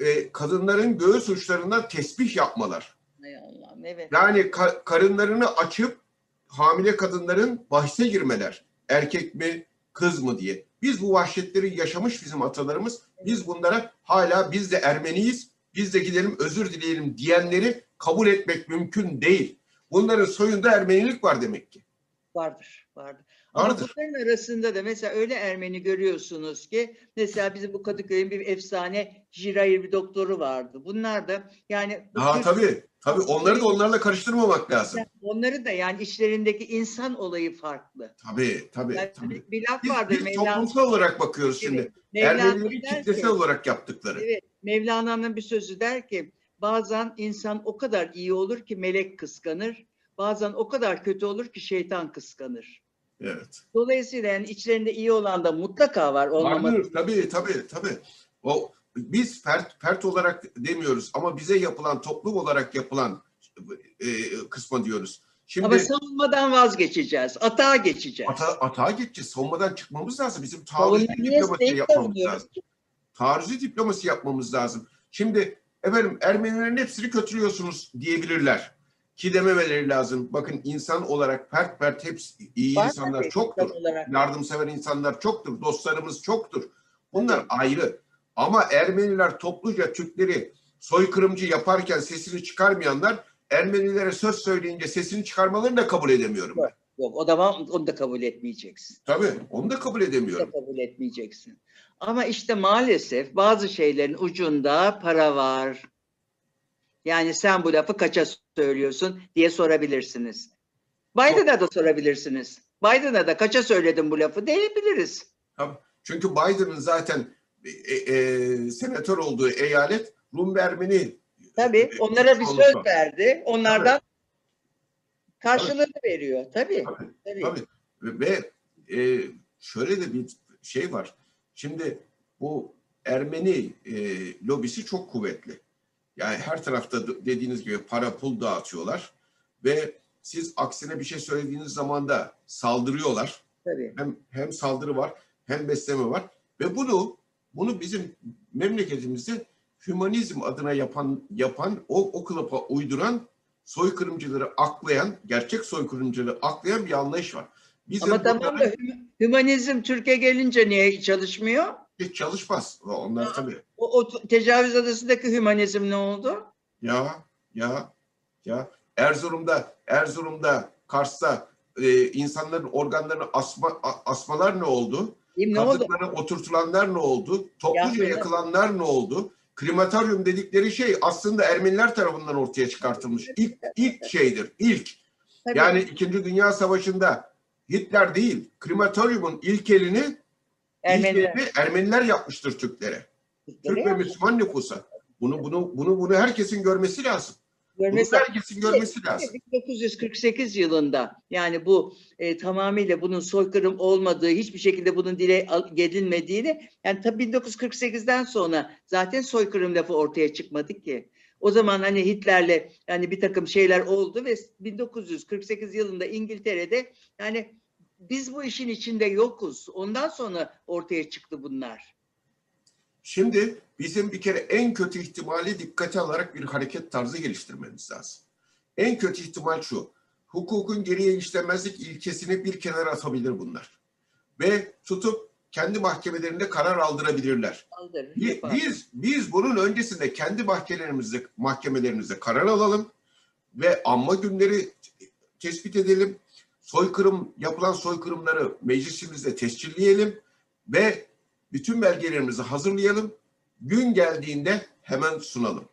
E, kadınların göğüs uçlarından tesbih yapmalar. Hay Allah'ım evet. Yani ka- karınlarını açıp hamile kadınların bahse girmeler. Erkek mi, kız mı diye. Biz bu vahşetleri yaşamış bizim atalarımız. Biz bunlara hala biz de Ermeniyiz, biz de gidelim özür dileyelim diyenleri kabul etmek mümkün değil. Bunların soyunda Ermenilik var demek ki. Vardır, vardır. Ama Vardır. bunların arasında da mesela öyle Ermeni görüyorsunuz ki mesela bizim bu Kadıköy'ün bir efsane Jirayir bir doktoru vardı. Bunlar da yani Ha Türk- tabii. Tabii onları da onlarla karıştırmamak lazım. onları da yani içlerindeki insan olayı farklı. Tabii tabii. Yani tabii. bir laf Biz, vardır biz Mevlana. toplumsal olarak bakıyoruz şimdi. Evet, der kitlesel ki- olarak yaptıkları. Evet, Mevlana'nın bir sözü der ki bazen insan o kadar iyi olur ki melek kıskanır. Bazen o kadar kötü olur ki şeytan kıskanır. Evet. Dolayısıyla yani içlerinde iyi olan da mutlaka var olmaması. Vardır. Tabii tabii tabii. O biz fert, fert olarak demiyoruz ama bize yapılan toplum olarak yapılan e, kısma diyoruz. Şimdi Ama savunmadan vazgeçeceğiz. Atağa geçeceğiz. ata, atağa geçeceğiz. Savunmadan çıkmamız lazım. Bizim taarruzi diplomasi yapmamız lazım. Taarruzi diplomasi yapmamız lazım. Şimdi efendim Ermenilerin hepsini kötülüyorsunuz diyebilirler. Ki dememeleri lazım. Bakın insan olarak pert pert hepsi iyi Var insanlar tabii, çoktur. insan olarak. Yardımsever insanlar çoktur. Dostlarımız çoktur. Bunlar ayrı. Ama Ermeniler topluca Türkleri soykırımcı yaparken sesini çıkarmayanlar Ermenilere söz söyleyince sesini çıkarmalarını da kabul edemiyorum ben. Yok o zaman onu da kabul etmeyeceksin. Tabii onu da kabul Onu da edemiyorum. kabul etmeyeceksin. Ama işte maalesef bazı şeylerin ucunda para var. Yani sen bu lafı kaça söylüyorsun diye sorabilirsiniz. Biden'a da sorabilirsiniz. Biden'a da kaça söyledim bu lafı diyebiliriz. Çünkü Biden'ın zaten e, e, senatör olduğu eyalet Rum Ermeni. Tabii e, onlara bir söz verdi. Onlardan karşılığını veriyor. Tabii. Tabii. tabii. Tabii. Ve e, şöyle de bir şey var. Şimdi bu Ermeni e, lobisi çok kuvvetli. Yani her tarafta dediğiniz gibi para pul dağıtıyorlar ve siz aksine bir şey söylediğiniz zaman da saldırıyorlar. Tabii. Hem hem saldırı var hem besleme var ve bunu bunu bizim memleketimizde hümanizm adına yapan yapan o o kılıfa uyduran soykırımcıları aklayan, gerçek soykırımcıları aklayan bir anlayış var. Bizim Ama tamam da hümanizm Türkiye gelince niye çalışmıyor? Hiç çalışmaz. Onlar tabii. O, o tecavüz adasındaki hümanizm ne oldu? Ya ya ya Erzurum'da Erzurum'da Kars'ta e, insanların organlarını asma a- asmalar ne oldu? Değil oldu? Oturtulanlar ne oldu? Topluca Ya, yakılanlar ne oldu? Krematoryum dedikleri şey aslında Ermeniler tarafından ortaya çıkartılmış. İlk ilk şeydir. ilk. Tabii. Yani İkinci Dünya Savaşı'nda Hitler değil, krematoryumun ilkelini, Ermeniler. ilkelini Ermeniler yapmıştır Türklere. Türk ve Müslüman nüfusa. Bunu bunu bunu bunu herkesin görmesi lazım. Bunu Görmesi herkesin görmesi lazım. 1948 yılında yani bu e, tamamıyla bunun soykırım olmadığı, hiçbir şekilde bunun dile gedilmediğini yani tabii 1948'den sonra zaten soykırım lafı ortaya çıkmadı ki. O zaman hani Hitler'le yani bir takım şeyler oldu ve 1948 yılında İngiltere'de yani biz bu işin içinde yokuz. Ondan sonra ortaya çıktı bunlar. Şimdi bizim bir kere en kötü ihtimali dikkate alarak bir hareket tarzı geliştirmemiz lazım. En kötü ihtimal şu. Hukukun geriye işlemezlik ilkesini bir kenara atabilir bunlar. Ve tutup kendi mahkemelerinde karar aldırabilirler. Aldır, Bi- yapar. Biz biz bunun öncesinde kendi mahkemelerimizde mahkemelerimizde karar alalım ve anma günleri tespit edelim. Soykırım yapılan soykırımları meclisimizde tescilleyelim ve bütün belgelerimizi hazırlayalım. Gün geldiğinde hemen sunalım.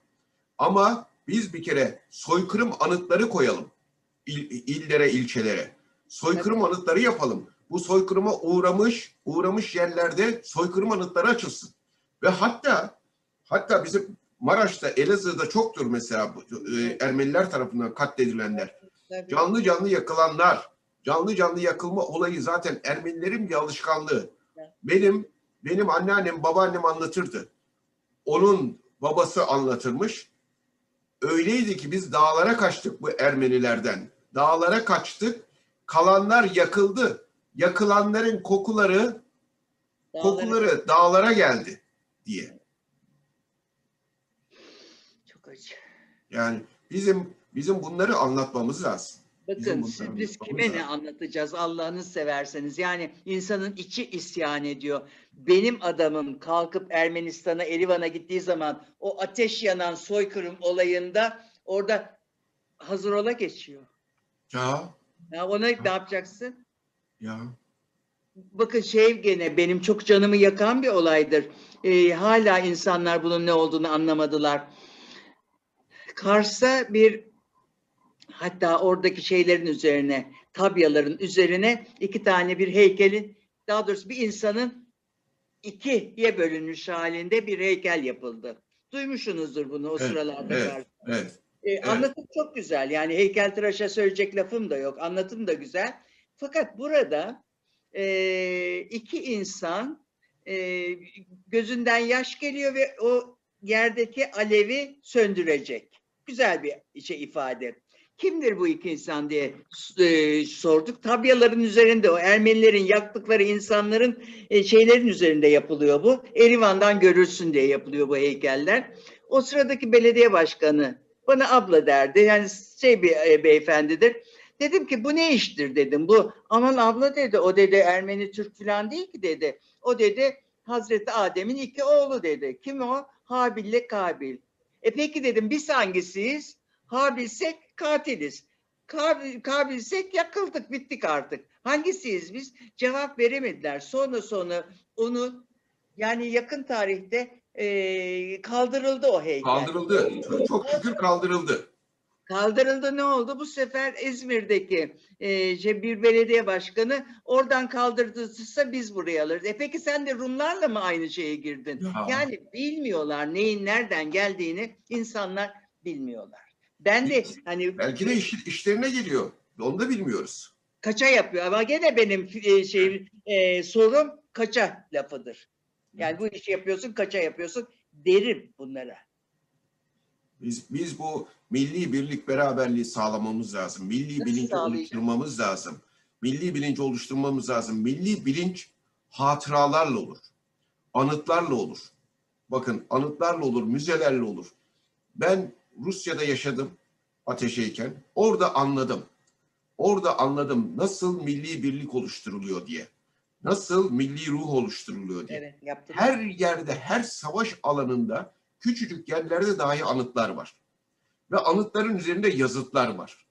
Ama biz bir kere soykırım anıtları koyalım il- illere, ilçelere. Soykırım anıtları yapalım. Bu soykırıma uğramış, uğramış yerlerde soykırım anıtları açılsın. Ve hatta hatta bizim Maraş'ta, Elazığ'da çoktur mesela e, Ermeniler tarafından katledilenler. Canlı canlı yakılanlar, canlı canlı yakılma olayı zaten Ermenilerin bir alışkanlığı. Benim benim anneannem, babaannem anlatırdı. Onun babası anlatırmış. Öyleydi ki biz dağlara kaçtık bu Ermenilerden. Dağlara kaçtık. Kalanlar yakıldı. Yakılanların kokuları Dağları- kokuları dağlara geldi diye. Çok acı. Yani bizim bizim bunları anlatmamız lazım. Bakın siz- biz kime ne anlatacağız Allah'ını severseniz. Yani insanın içi isyan ediyor. Benim adamım kalkıp Ermenistan'a, Erivan'a gittiği zaman o ateş yanan soykırım olayında orada hazır ola geçiyor. Ya Ya ona ne yapacaksın? Ya. Bakın şey gene benim çok canımı yakan bir olaydır. Ee, hala insanlar bunun ne olduğunu anlamadılar. Kars'ta bir hatta oradaki şeylerin üzerine, tabyaların üzerine iki tane bir heykelin, daha doğrusu bir insanın ikiye bölünmüş halinde bir heykel yapıldı. Duymuşsunuzdur bunu o Evet, sıralarda. evet. Evet. E, Anlatım çok güzel. Yani heykeltıraşa söyleyecek lafım da yok. Anlatım da güzel. Fakat burada e, iki insan e, gözünden yaş geliyor ve o yerdeki alevi söndürecek. Güzel bir şey ifade. Kimdir bu iki insan diye e, sorduk. Tabyaların üzerinde o Ermenilerin yaktıkları insanların e, şeylerin üzerinde yapılıyor bu. Erivan'dan görülsün diye yapılıyor bu heykeller. O sıradaki belediye başkanı bana abla derdi. Yani şey bir e, beyefendidir. Dedim ki bu ne iştir dedim. Bu aman abla dedi. O dedi Ermeni Türk falan değil ki dedi. O dedi Hazreti Adem'in iki oğlu dedi. Kim o? Habil'le Kabil. E peki dedim biz hangisiyiz? Habilsek katiliz. Kabil, Kabilsek yakıldık bittik artık. Hangisiyiz biz? Cevap veremediler. Sonra sonra onu yani yakın tarihte e, kaldırıldı o heykel. Kaldırıldı. Çok, şükür kaldırıldı. Kaldırıldı ne oldu? Bu sefer İzmir'deki e, bir belediye başkanı oradan kaldırdıysa biz buraya alırız. E peki sen de Rumlarla mı aynı şeye girdin? Ya. Yani bilmiyorlar neyin nereden geldiğini insanlar bilmiyorlar. Ben de hani Belki de iş, işlerine geliyor. Onu da bilmiyoruz. kaça yapıyor ama gene benim e, şey e, sorum kaça lafıdır. Yani bu işi yapıyorsun kaça yapıyorsun derim bunlara. Biz, biz bu milli birlik beraberliği sağlamamız lazım. Milli Nasıl bilinç oluşturmamız lazım. Milli bilinç oluşturmamız lazım. Milli bilinç hatıralarla olur. Anıtlarla olur. Bakın anıtlarla olur, müzelerle olur. Ben Rusya'da yaşadım ateşeyken. Orada anladım. Orada anladım nasıl milli birlik oluşturuluyor diye. Nasıl milli ruh oluşturuluyor diye. Evet yaptım. Her yerde, her savaş alanında küçücük yerlerde dahi anıtlar var. Ve anıtların üzerinde yazıtlar var.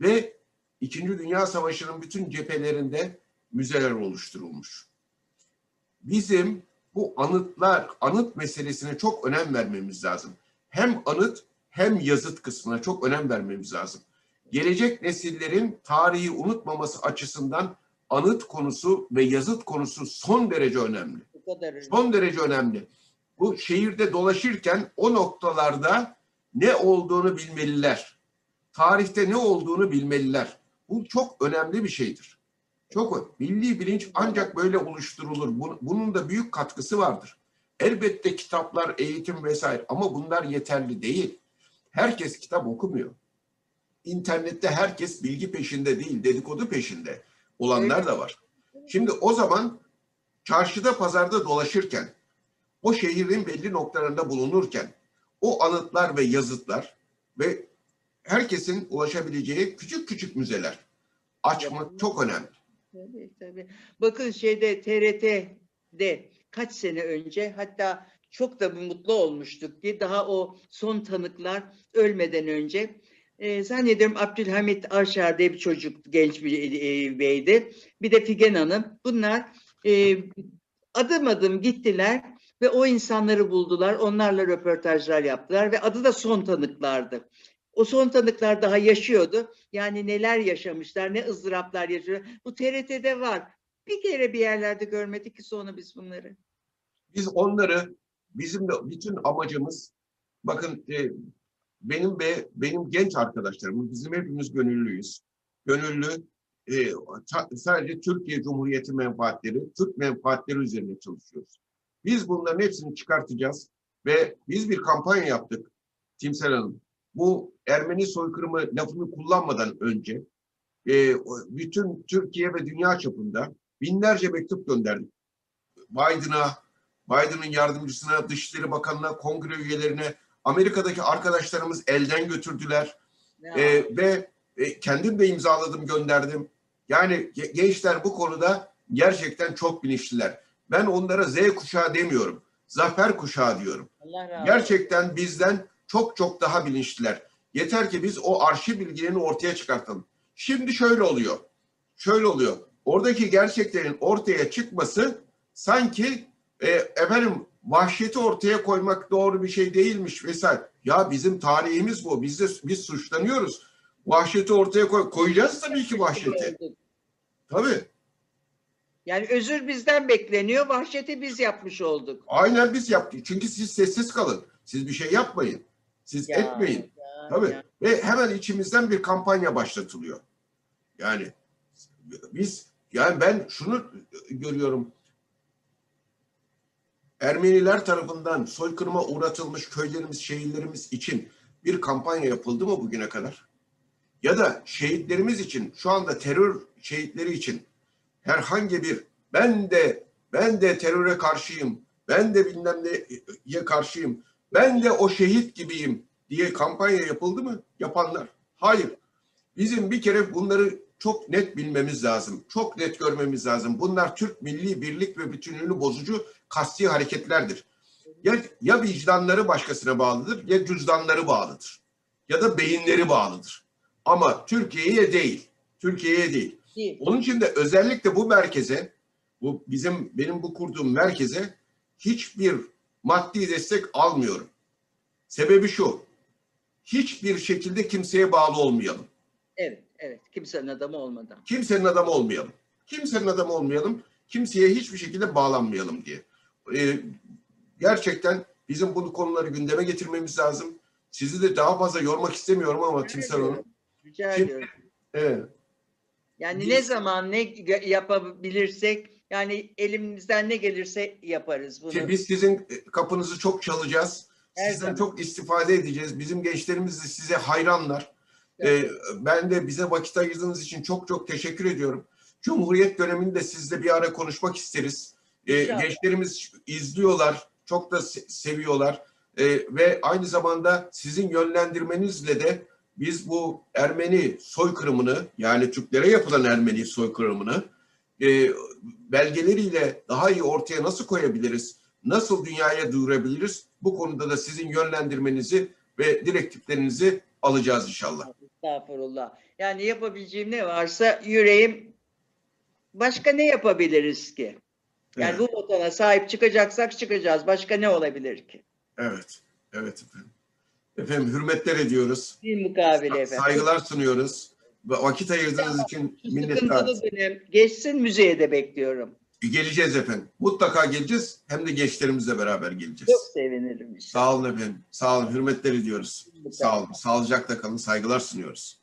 Ve İkinci Dünya Savaşı'nın bütün cephelerinde müzeler oluşturulmuş. Bizim bu anıtlar, anıt meselesine çok önem vermemiz lazım. Hem anıt hem yazıt kısmına çok önem vermemiz lazım. Gelecek nesillerin tarihi unutmaması açısından anıt konusu ve yazıt konusu son derece önemli son derece önemli. Bu şehirde dolaşırken o noktalarda ne olduğunu bilmeliler. Tarihte ne olduğunu bilmeliler. Bu çok önemli bir şeydir. Çok milli bilinç ancak böyle oluşturulur. Bu- Bunun da büyük katkısı vardır. Elbette kitaplar, eğitim vesaire ama bunlar yeterli değil. Herkes kitap okumuyor. İnternette herkes bilgi peşinde değil, dedikodu peşinde olanlar da var. Şimdi o zaman çarşıda pazarda dolaşırken o şehrin belli noktalarında bulunurken o anıtlar ve yazıtlar ve herkesin ulaşabileceği küçük küçük müzeler açmak çok önemli. Tabii tabii. Bakın şeyde TRT'de kaç sene önce hatta çok da mutlu olmuştuk ki daha o son tanıklar ölmeden önce e, zannediyorum Abdülhamit Arşar diye bir çocuk genç bir e, beydi. Bir de Figen Hanım. Bunlar e, adım adım gittiler ve o insanları buldular. Onlarla röportajlar yaptılar ve adı da son tanıklardı. O son tanıklar daha yaşıyordu. Yani neler yaşamışlar, ne ızdıraplar yaşıyor. Bu TRT'de var. Bir kere bir yerlerde görmedik ki sonra biz bunları. Biz onları bizim de bütün amacımız bakın e, benim ve benim genç arkadaşlarımız bizim hepimiz gönüllüyüz. Gönüllü e, ta- sadece Türkiye Cumhuriyeti menfaatleri, Türk menfaatleri üzerine çalışıyoruz. Biz bunların hepsini çıkartacağız ve biz bir kampanya yaptık Timsel Hanım. Bu Ermeni soykırımı lafını kullanmadan önce e, bütün Türkiye ve dünya çapında binlerce mektup gönderdik. Biden'a, Biden'ın yardımcısına, Dışişleri Bakanı'na, kongre üyelerine, Amerika'daki arkadaşlarımız elden götürdüler. Ya, Ee, ve e, kendim de imzaladım, gönderdim. Yani ge- gençler bu konuda gerçekten çok bilinçliler. Ben onlara Z kuşağı demiyorum. Zafer kuşağı diyorum. Gerçekten bizden çok çok daha bilinçliler. Yeter ki biz o arşiv bilgilerini ortaya çıkartalım. Şimdi şöyle oluyor. Şöyle oluyor. Oradaki gerçeklerin ortaya çıkması sanki e, efendim vahşeti ortaya koymak doğru bir şey değilmiş vesaire. Ya bizim tarihimiz bu. Biz de biz suçlanıyoruz. Vahşeti ortaya koy koyacağız tabii ki vahşeti. Tabii. Yani özür bizden bekleniyor, vahşeti biz yapmış olduk. Aynen biz yaptık. Çünkü siz sessiz kalın. Siz bir şey yapmayın. Siz Ya, etmeyin. ya, Tabii. ya. Ve hemen içimizden bir kampanya başlatılıyor. Yani biz yani ben şunu görüyorum. Ermeniler tarafından soykırıma uğratılmış köylerimiz, şehirlerimiz için bir kampanya yapıldı mı bugüne kadar? Ya da şehitlerimiz için, şu anda terör şehitleri için herhangi bir ben de ben de teröre karşıyım, ben de bilmem neye karşıyım, ben de o şehit gibiyim diye kampanya yapıldı mı? Yapanlar. Hayır. Bizim bir kere bunları çok net bilmemiz lazım. Çok net görmemiz lazım. Bunlar Türk milli birlik ve bütünlüğünü bozucu kasti hareketlerdir. Ya, ya vicdanları başkasına bağlıdır ya cüzdanları bağlıdır. Ya da beyinleri bağlıdır. Ama Türkiye'ye değil. Türkiye'ye değil. Değil. Onun için de özellikle bu merkeze, bu bizim benim bu kurduğum merkeze hiçbir maddi destek almıyorum. Sebebi şu. Hiçbir şekilde kimseye bağlı olmayalım. Evet, evet. Kimsenin adamı olmadan. Kimsenin adamı olmayalım. Kimsenin adamı olmayalım. Kimseye hiçbir şekilde bağlanmayalım diye. Ee, gerçekten bizim bu konuları gündeme getirmemiz lazım. Sizi de daha fazla yormak istemiyorum ama Timsel Hanım. Rica Şimdi- ediyorum. Evet. Yani Biz- ne zaman ne yapabilirsek yani elimizden ne gelirse yaparız bunu. Ki biz sizin kapınızı çok çalacağız. Her Sizden zaman. çok istifade edeceğiz. Bizim gençlerimiz de size hayranlar. Evet. Ee, ben de bize vakit ayırdığınız için çok çok teşekkür ediyorum. Cumhuriyet döneminde sizle bir ara konuşmak isteriz. İnşallah. gençlerimiz izliyorlar, çok da se- seviyorlar. Ee, ve aynı zamanda sizin yönlendirmenizle de biz bu Ermeni soykırımını yani Türklere yapılan Ermeni soykırımını e, belgeleriyle daha iyi ortaya nasıl koyabiliriz? Nasıl dünyaya duyurabiliriz? Bu konuda da sizin yönlendirmenizi ve direktiflerinizi alacağız inşallah. Estağfurullah. Yani yapabileceğim ne varsa yüreğim başka ne yapabiliriz ki? Yani Evet. bu vatana sahip çıkacaksak çıkacağız. Başka ne olabilir ki? Evet, evet efendim. Efendim hürmetler ediyoruz. Bir mukabele efendim. Saygılar sunuyoruz. Vakit ayırdığınız için Şu minnettar. sıkıntılı dönem geçsin müzeye de bekliyorum. Geleceğiz efendim. Mutlaka geleceğiz. Hem de gençlerimizle beraber geleceğiz. Çok sevinirim. Sağ olun efendim. Sağ olun. Hürmetler ediyoruz. Sağ olun. Sağlıcakla kalın. Saygılar sunuyoruz.